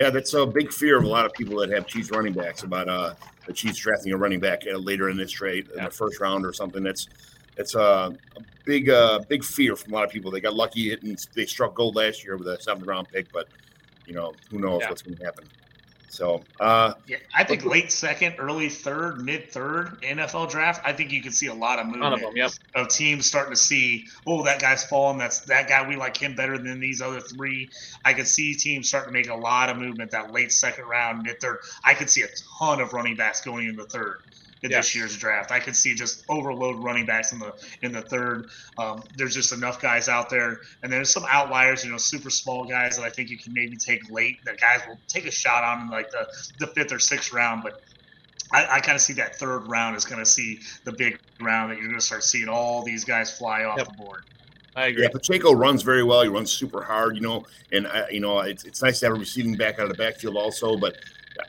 Yeah, that's a big fear of a lot of people that have Chiefs running backs about uh, the Chiefs drafting a running back uh, later in this trade in Yeah. the first round or something. That's it's a, a big uh, big fear from a lot of people. They got lucky hitting they struck gold last year with a seventh round pick, but you know who knows Yeah. what's going to happen. So uh, Yeah, I think late second, early third, mid third NFL draft. I think you could see a lot of movement of them, yep. of teams starting to see, oh, that guy's falling. That's that guy. We like him better than these other three. I could see teams starting to make a lot of movement that late second round, mid third. I could see a ton of running backs going in the third in Yeah. this year's draft. I could see just overload running backs in the in the third. Um, there's just enough guys out there, and there's some outliers. You know, super small guys that I think you can maybe take late. That guys will take a shot on in like the the fifth or sixth round, but. I, I kind of see that third round is going to see the big round that you're going to start seeing all these guys fly off Yep. the board. I agree. yeah, Pacheco runs very well. He runs super hard, you know, and I, you know it's, it's nice to have a receiving back out of the backfield also. But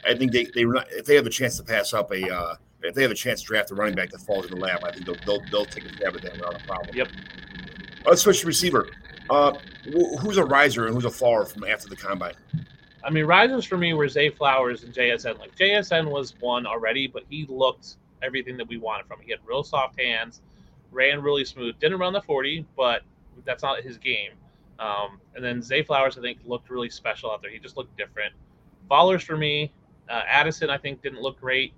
I think they they run- if they have a chance to pass up a uh, if they have a chance to draft a running back that falls in the lap, I think they'll they'll, they'll take a stab at that without a problem. Yep. Let's switch to receiver. Uh, wh- who's a riser and who's a faller from after the combine? I mean, risers for me were Zay Flowers and JSN. Like JSN was one already, but he looked everything that we wanted from him. He had real soft hands, ran really smooth, didn't run the 40, but that's not his game. Um, and then Zay Flowers, I think, looked really special out there. He just looked different. Fallers for me, uh, Addison, I think, didn't look great.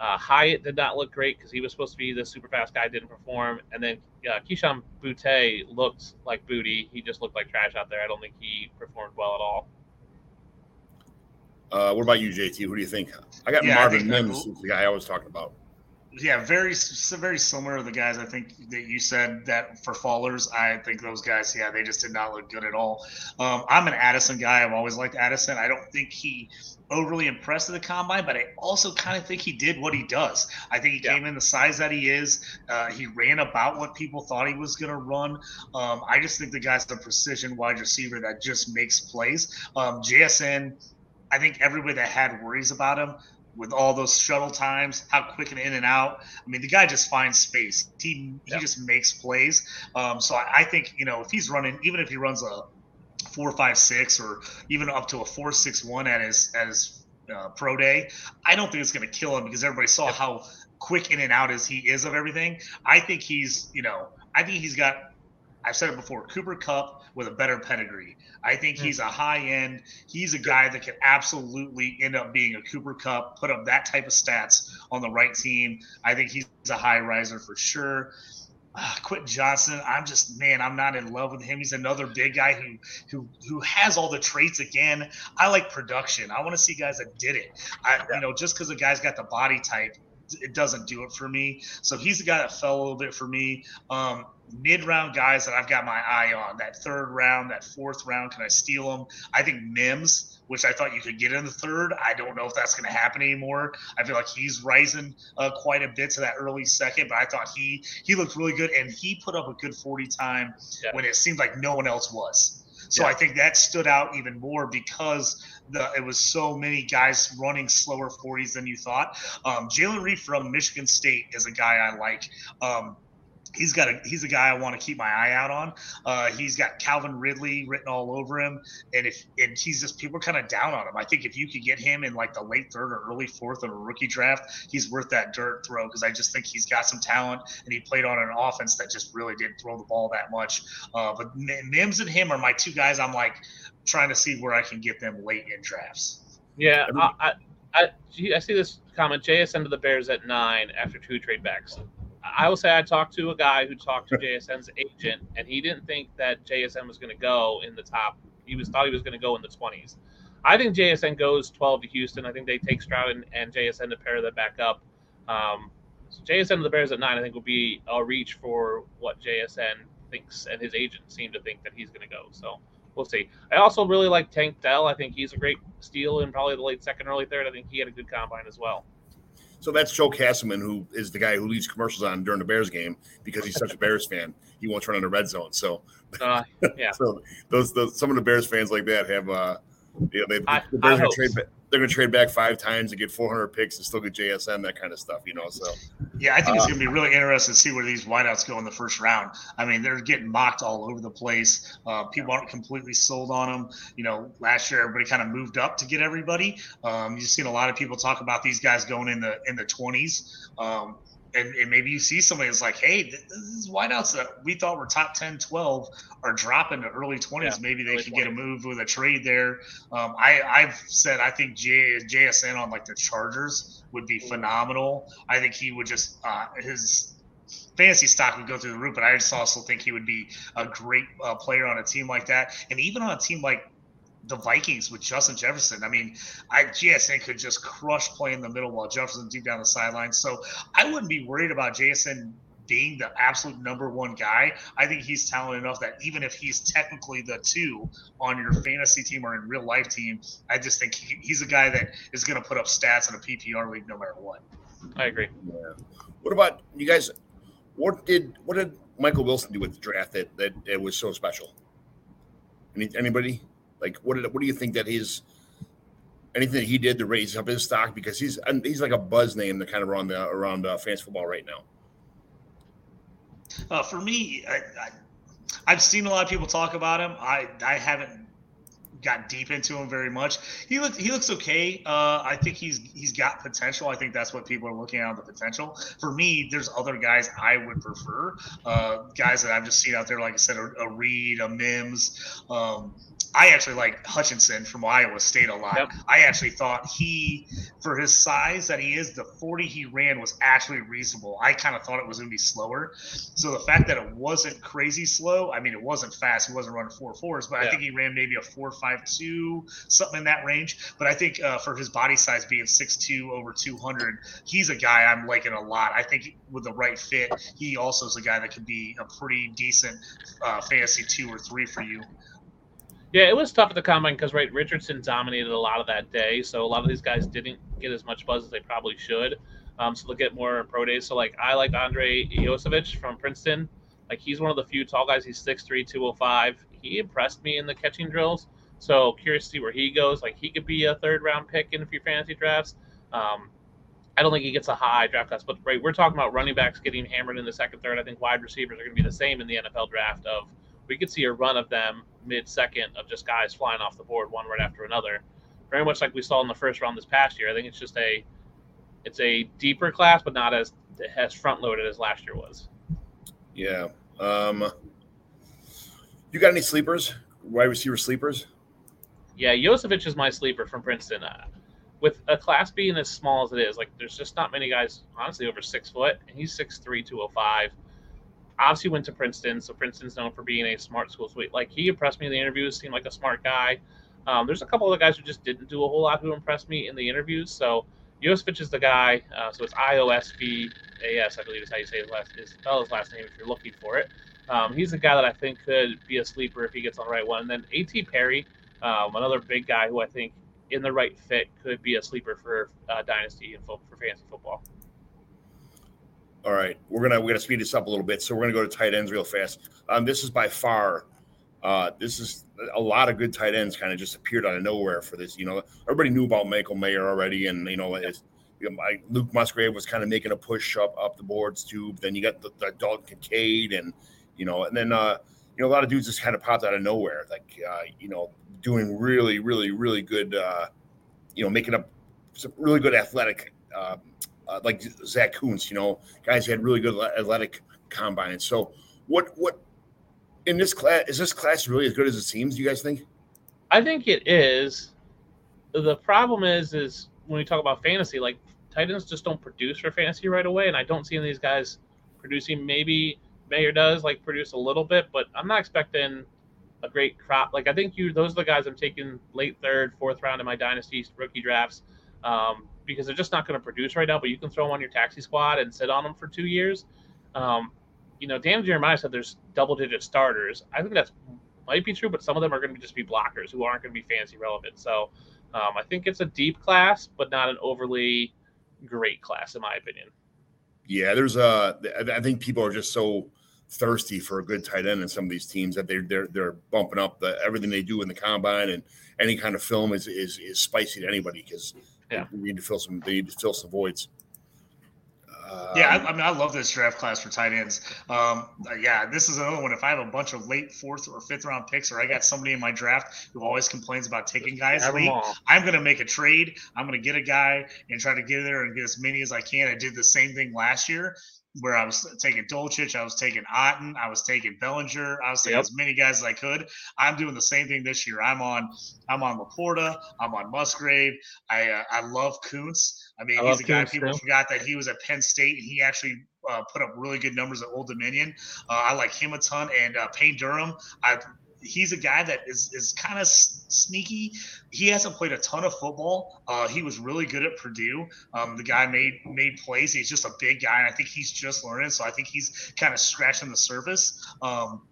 Uh, Hyatt did not look great because he was supposed to be the super fast guy, didn't perform. And then uh, Kayshon Boutte looked like booty. He just looked like trash out there. I don't think he performed well at all. Uh, what about you, JT? Who do you think? I got Yeah, Marvin think that- Mims, the guy I was talking about. Yeah, very very similar to the guys I think that you said that for fallers. I think those guys, yeah, they just did not look good at all. Um, I'm an Addison guy. I've always liked Addison. I don't think he overly impressed at the combine, but I also kind of think he did what he does. I think he Yeah. came in the size that he is. Uh, he ran about what people thought he was going to run. Um, I just think the guy's a precision wide receiver that just makes plays. Um, JSN, I think everybody that had worries about him with all those shuttle times, how quick and in and out. I mean, the guy just finds space. He he Yeah. just makes plays. Um, so I, I think you know if he's running, even if he runs a four five six or even up to a four six one at his at his uh, pro day, I don't think it's going to kill him because everybody saw how quick in and out as he is of everything. I think he's you know I think he's got. I've said it before. Cooper Kupp with a better pedigree. I think Hmm. he's a high end. He's a guy that could absolutely end up being a Cooper Kupp, put up that type of stats on the right team. I think he's a high riser for sure. Uh, Quentin Johnston, I'm just man, I'm not in love with him. He's another big guy who who who has all the traits again. I like production. I want to see guys that did it. I, You know, just because a guy's got the body type, it doesn't do it for me. So he's the guy that fell a little bit for me. Um, mid round guys that I've got my eye on. That third round, that fourth round, can I steal them? I think Mims, which I thought you could get in the third. I don't know if that's going to happen anymore. I feel like he's rising uh, quite a bit to that early second, but I thought he he looked really good and he put up a good 40 time Yeah. when it seemed like no one else was. So Yeah. I think that stood out even more because the it was so many guys running slower 40s than you thought. Um, Jalen Reed from Michigan State is a guy I like. Um, he's got a he's a guy I want to keep my eye out on. Uh, he's got Calvin Ridley written all over him, and if and he's just people are kind of down on him. I think if you could get him in like the late third or early fourth of a rookie draft, he's worth that dirt throw because I just think he's got some talent and he played on an offense that just really didn't throw the ball that much. Uh, but Mims and him are my two guys. I'm like trying to see where I can get them late in drafts. Yeah, I, I, I, I see this comment. JSN to the Bears at nine after two trade backs. I will say I talked to a guy who talked to JSN's agent, and he didn't think that JSN was going to go in the top. He was thought he was going to go in the twenties. I think JSN goes twelve to Houston. I think they take Stroud and, and JSN to pair that back up. Um, so JSN to the Bears at nine, I think, will be a reach for what JSN thinks, and his agent seem to think that he's going to go. So we'll see. I also really like Tank Dell. I think he's a great steal in probably the late second, early third. I think he had a good combine as well. So that's Joe Castleman, who is the guy who leaves commercials on during the Bears game because he's such a Bears fan. He won't turn on the red zone. So, Uh, yeah, <laughs> so those, those some of the Bears fans like that have, uh, you know, they, I- the Bears I are hope trade. so. They're going to trade back five times and get 400 picks and still get JSN, that kind of stuff. You know, so Yeah, I think it's Uh, going to be really interesting to see where these wideouts go in the first round. I mean, they're getting mocked all over the place. Uh, people aren't completely sold on them. You know, last year everybody kind of moved up to get everybody. Um, you've seen a lot of people talk about these guys going in the in the twenties. Um, and, and maybe you see somebody that's like, hey, th- these wideouts that we thought were top 10, 12 are dropping to early 20s. Yeah, maybe they could get a move with a trade there. Um, I, I've said I think J, JSN on like the Chargers would be phenomenal. I think he would just uh, his fantasy stock would go through the roof, but I just also think he would be a great uh, player on a team like that, and even on a team like the Vikings with Justin Jefferson. I mean, I JSN could just crush play in the middle while Jefferson deep down the sideline. So I wouldn't be worried about JSN being the absolute number one guy. I think he's talented enough that even if he's technically the two on your fantasy team or in real life team, I just think he, he's a guy that is going to put up stats in a PPR league no matter what. I agree. yeah. What about you guys? What did what did Michael Wilson do with the draft that that it was so special? Any, anybody like what did what do you think that his anything that he did to raise up his stock because he's he's like a buzz name that kind of around the around uh, fantasy football right now. Uh, for me, I, I've seen a lot of people talk about him. I I haven't got deep into him very much. He looks he looks okay. Uh, I think he's he's got potential. I think that's what people are looking at the potential. For me, there's other guys I would prefer. Uh, guys that I've just seen out there, like I said, a, a Reed, a Mims. Um, I actually like Hutchinson from Iowa State a lot. Yep. I actually thought he, for his size that he is, the 40 he ran was actually reasonable. I kind of thought it was going to be slower. So the fact that it wasn't crazy slow, I mean, it wasn't fast. He wasn't running four fours, but I think he ran maybe a four five two, something in that range. But I think uh, for his body size being 6'2", over 200, he's a guy I'm liking a lot. I think with the right fit, he also is a guy that could be a pretty decent uh, fantasy two or three for you. Yeah, it was tough at the combine because right, Richardson dominated a lot of that day, so a lot of these guys didn't get as much buzz as they probably should. Um, so they'll get more pro days. So like I like Andre Iosivas from Princeton. Like he's one of the few tall guys. He's 6'3", 205. He impressed me in the catching drills. So curious to see where he goes. Like he could be a third round pick in a few fantasy drafts. Um, I don't think he gets a high draft class, but right, we're talking about running backs getting hammered in the second, third. I think wide receivers are going to be the same in the NFL draft. Of we could see a run of them mid second of just guys flying off the board one right after another, very much like we saw in the first round this past year. I think it's just a it's a deeper class, but not as as front loaded as last year was. Yeah. Um, you got any sleepers? Wide receiver sleepers? Yeah, Iosivas is my sleeper from Princeton. Uh, with a class being as small as it is, like there's just not many guys, honestly, over six foot, and he's 6'3", 205. Obviously went to Princeton, so Princeton's known for being a smart school. So like he impressed me in the interviews, seemed like a smart guy. Um, there's a couple of guys who just didn't do a whole lot who impressed me in the interviews. So Iosivas is the guy. Uh, so it's I O S V A S, I believe is how you say his last his spell his last name if you're looking for it. Um, he's a guy that I think could be a sleeper if he gets on the right one. And then A.T. Perry, um, another big guy who I think in the right fit could be a sleeper for uh, dynasty and fo- for fantasy football. All right, we're gonna we're gonna speed this up a little bit. So we're gonna go to tight ends real fast. Um, this is by far, uh, this is a lot of good tight ends kind of just appeared out of nowhere for this. You know, everybody knew about Michael Mayer already, and you know, it's, you know my, Luke Musgrave was kind of making a push up up the boards too. Then you got the, the Dalton Kincaid, and you know, and then uh, you know a lot of dudes just kind of popped out of nowhere, like uh, you know, doing really, really, really good. Uh, you know, making up some really good athletic. Uh, uh, like Zach Kuntz, you know, guys had really good athletic combine. So, what what in this class is this class really as good as it seems? Do you guys think? I think it is. The problem is, is when we talk about fantasy, like tight ends just don't produce for fantasy right away, and I don't see any of these guys producing. Maybe Mayer does like produce a little bit, but I'm not expecting a great crop. Like I think you, those are the guys I'm taking late third, fourth round in my dynasty rookie drafts. Um, because they're just not going to produce right now, but you can throw them on your taxi squad and sit on them for two years. Um, you know, Dan Jeremiah said there's double digit starters. I think that's might be true, but some of them are going to just be blockers who aren't going to be fancy relevant. So um, I think it's a deep class, but not an overly great class, in my opinion. Yeah, there's a. I think people are just so thirsty for a good tight end in some of these teams that they're they're they're bumping up the everything they do in the combine and any kind of film is is, is spicy to anybody because Yeah. they need to fill some they need to fill some voids. Yeah, Um, I, I mean, I love this draft class for tight ends. Um, uh, yeah, this is another one. If I have a bunch of late fourth or fifth round picks, or I got somebody in my draft who always complains about taking guys late. I'm going to make a trade. I'm going to get a guy and try to get there and get as many as I can. I did the same thing last year where I was taking Dulcich, I was taking Otton, I was taking Bellinger, I was taking Yep. as many guys as I could. I'm doing the same thing this year. I'm on, I'm on LaPorta, I'm on Musgrave. I uh, I love Kuntz. I mean, I he's a guy Kuntz, people too. forgot that he was at Penn State and he actually uh, put up really good numbers at Old Dominion. Uh, I like him a ton, and uh, Payne Durham. I he's a guy that is is kind of sneaky. He hasn't played a ton of football. Uh, he was really good at Purdue. Um, the guy made made plays. He's just a big guy, and I think he's just learning. So I think he's kind of scratching the surface. Um,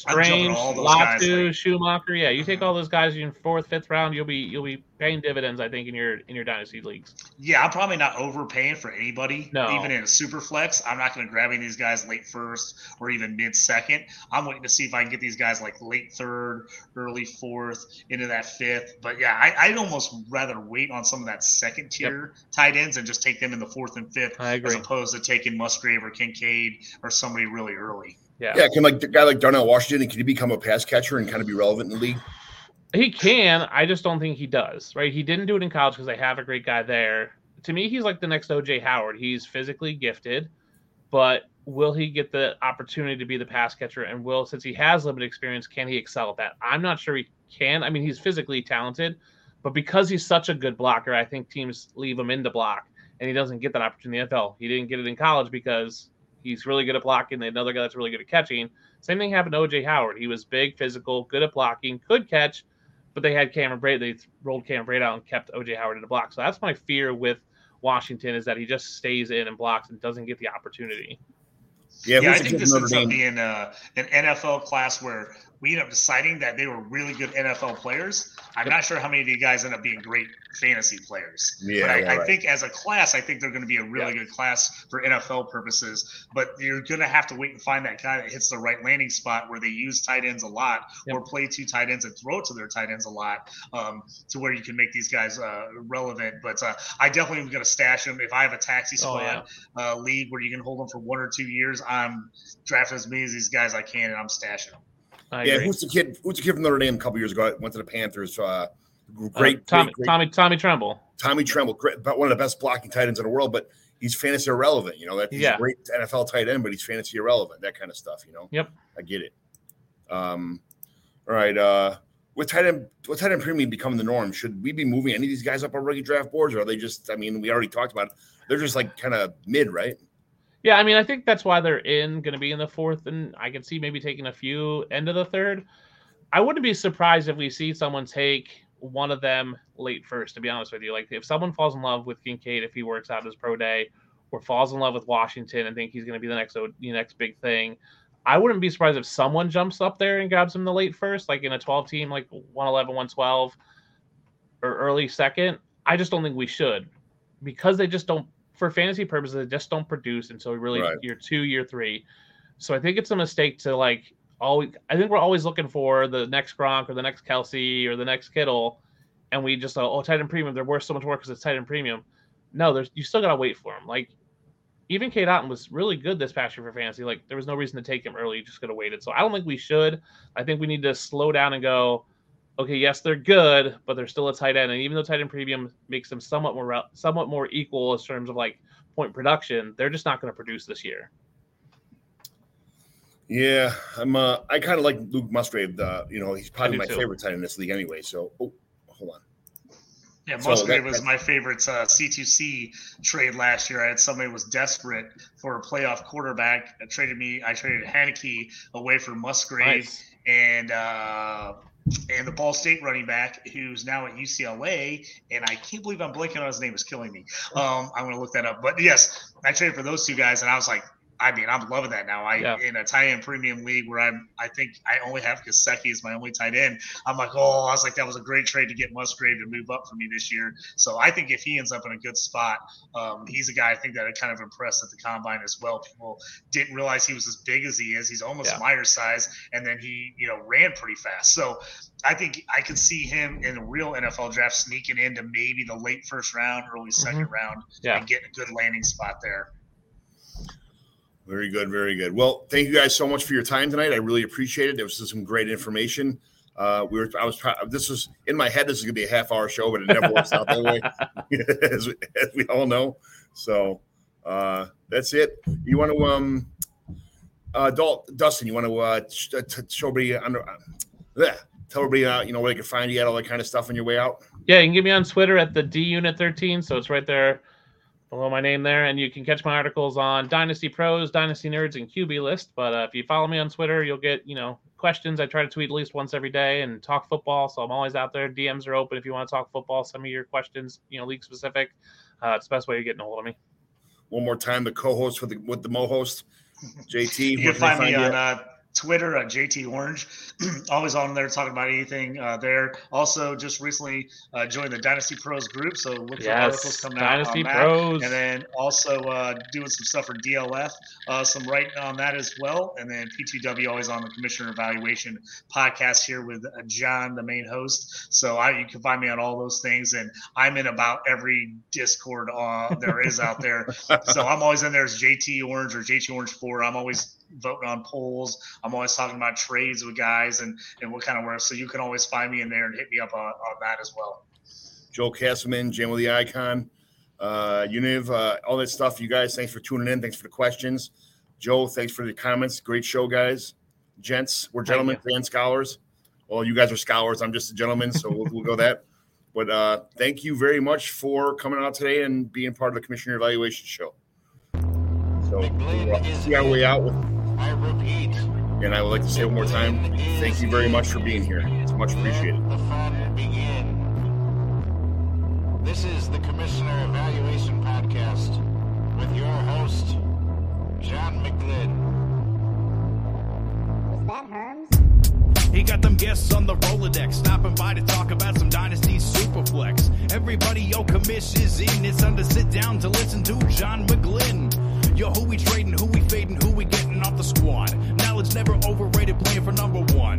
Strange, on all those guys. Latu. Schoonmaker. Yeah, you take mm-hmm. all those guys in fourth, fifth round, you'll be you'll be paying dividends. I think in your in your dynasty leagues. Yeah, I'm probably not overpaying for anybody. No. Even in a super flex, I'm not going to grab any of these guys late first or even mid second. I'm waiting to see if I can get these guys like late third, early fourth, into that fifth. But yeah, I, I'd almost rather wait on some of that second tier tight ends and just take them in the fourth and fifth I as opposed to taking Musgrave or Kincaid or somebody really early. Yeah. yeah, can like a guy like Darnell Washington, can he become a pass catcher and kind of be relevant in the league? He can. I just don't think he does. Right? He didn't do it in college because they have a great guy there. To me, he's like the next OJ Howard. He's physically gifted, but will he get the opportunity to be the pass catcher? And will, since he has limited experience, can he excel at that? I'm not sure he can. I mean, he's physically talented, but because he's such a good blocker, I think teams leave him in the block, and he doesn't get that opportunity in the NFL. He didn't get it in college because he's really good at blocking. They another guy that's really good at catching. Same thing happened to OJ Howard. He was big, physical, good at blocking, could catch, but they had Cameron Brate. They rolled Cameron Brate out and kept OJ Howard in the block. So that's my fear with Washington is that he just stays in and blocks and doesn't get the opportunity. Yeah, yeah I think this ends up being uh, an NFL class where we ended up deciding that they were really good NFL players. I'm not sure how many of you guys end up being great fantasy players. Yeah, but I, yeah, I think as a class, I think they're going to be a really yeah. good class for NFL purposes. But you're going to have to wait and find that guy that hits the right landing spot where they use tight ends a lot yep. or play two tight ends and throw it to their tight ends a lot um, to where you can make these guys uh, relevant. But uh, I definitely am going to stash them. If I have a taxi oh, squad oh, league where you can hold them for one or two years, I'm drafting as many of these guys I can and I'm stashing them. I yeah, agree. who's the kid? Who's the kid from Notre Dame a couple years ago? Went to the Panthers. Uh, great, uh, Tommy, great, Tommy, Tommy Tremble. Tommy Tremble, great, about one of the best blocking tight ends in the world, but he's fantasy irrelevant. You know that he's yeah. a great NFL tight end, but he's fantasy irrelevant. That kind of stuff. You know. Yep. I get it. Um, all right. Uh, with tight end, with tight end premium becoming the norm, should we be moving any of these guys up our rookie draft boards, or are they just? I mean, we already talked about it. They're just like kind of mid, right? Yeah, I mean, I think that's why they're in going to be in the fourth, and I can see maybe taking a few end of the third. I wouldn't be surprised if we see someone take one of them late first. To be honest with you, like if someone falls in love with Kincaid if he works out his pro day, or falls in love with Washington and think he's going to be the next the next big thing, I wouldn't be surprised if someone jumps up there and grabs him the late first, like in a 12 team, like 111, 112, or early second. I just don't think we should because they just don't, for fantasy purposes, they just don't produce until really right. year two, year three. So I think it's a mistake to like always I think we're always looking for the next Gronk or the next Kelce or the next Kittle, and we just oh tight end premium they're worth so much more because it's tight end premium. No, there's you still gotta wait for them. Like even Cade Otton was really good this past year for fantasy. Like there was no reason to take him early. You just could have waited. So I don't think we should. I think we need to slow down and go. Okay, yes, they're good, but they're still a tight end. And even though tight end premium makes them somewhat more somewhat more equal in terms of like point production, they're just not going to produce this year. Yeah, I'm. Uh, I kind of like Luke Musgrave. Uh, you know, he's probably my too. favorite tight end in this league anyway. So, oh, hold on. Yeah, Musgrave so was my favorite uh, C2C trade last year. I had somebody was desperate for a playoff quarterback. I traded me. I traded Heinicke away for Musgrave nice. and uh, and the Ball State running back who's now at UCLA. And I can't believe I'm blanking on his name. Is killing me. Um, I'm going to look that up. But yes, I traded for those two guys, and I was like, I mean, I'm loving that now. I yeah. in a tight end premium league where I'm, I think I only have Gesicki as my only tight end. I'm like, oh, I was like, that was a great trade to get Musgrave to move up for me this year. So I think if he ends up in a good spot, um, he's a guy I think that I kind of impressed at the combine as well. People didn't realize he was as big as he is. He's almost yeah. Myers size, and then he, you know, ran pretty fast. So I think I could see him in a real NFL draft sneaking into maybe the late first round, early 2nd mm-hmm. round, yeah. and getting a good landing spot there. Very good, very good. Well, thank you guys so much for your time tonight. I really appreciate it. There was some great information. Uh, we were, I was, this was in my head. This is gonna be a half hour show, but it never works out that way, <laughs> as, we, as, we, all know. So uh, that's it. You want to, um, uh, Dustin, you want to uh, show everybody under, uh, tell everybody, uh, you know, where they can find you at all that kind of stuff on your way out. Yeah, you can get me on Twitter at the D Unit 13. So it's right there below my name there, and you can catch my articles on Dynasty Pros, Dynasty Nerds, and QB List. But uh, if you follow me on Twitter, you'll get you know questions. I try to tweet at least once every day and talk football, so I'm always out there. DMs are open if you want to talk football. Some of your questions, you know, league specific. Uh, it's the best way of getting a hold of me. One more time, the co-host with the with the mo host, JT. you can find me on uh, Twitter at JT Orange. <clears throat> Always on there talking about anything uh, there. Also, just recently uh, joined the Dynasty Pros group, so look for yes, articles coming Dynasty out on Pros. that. And then also uh, doing some stuff for DLF, uh, some writing on that as well. And then P2W always on the Commissioner Evaluation podcast here with uh, John, the main host. So I, you can find me on all those things, and I'm in about every Discord uh, there is out there. <laughs> so I'm always in there as JT Orange or JT Orange Four. I'm always voting on polls. I'm always talking about trades with guys and, and what kind of work. So you can always find me in there and hit me up on, on that as well. Joe Castleman, Jam with the Icon, uh, Univ, uh, all that stuff. You guys, thanks for tuning in. Thanks for the questions. Joe, thanks for the comments. Great show, guys. Gents, we're gentlemen and scholars. Well, you guys are scholars. I'm just a gentleman, so we'll, we'll go that. <laughs> But uh, thank you very much for coming out today and being part of the Commissioner Evaluation Show. So we'll uh, see our way out with I repeat. And I would like to say one more time, thank you very much for being here. It's much appreciated. The fun begin. This is the Commissioner Evaluation Podcast with your host, John McGlynn. Was that Herms? He got them guests on the Rolodex, stopping by to talk about some Dynasty Superflex. Everybody, yo, commish is in. It's time to sit down to listen to John McGlynn. Yo, who we trading, who we fading, who we getting off the squad. Knowledge never overrated, playing for number one.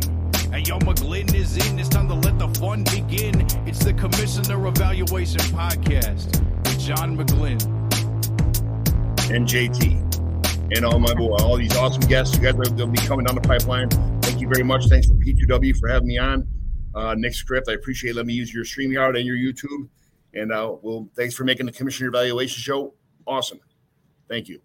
Hey, yo, McGlynn is in. It's time to let the fun begin. It's the Commissioner Evaluation Podcast with John McGlynn. And JT. And all my boy, all these awesome guests. You guys are going to be coming down the pipeline. Thank you very much. Thanks for P2W for having me on. Uh, Nick Script, I appreciate letting me use your StreamYard and your YouTube. And uh, well, thanks for making the Commissioner Evaluation Show awesome. Thank you.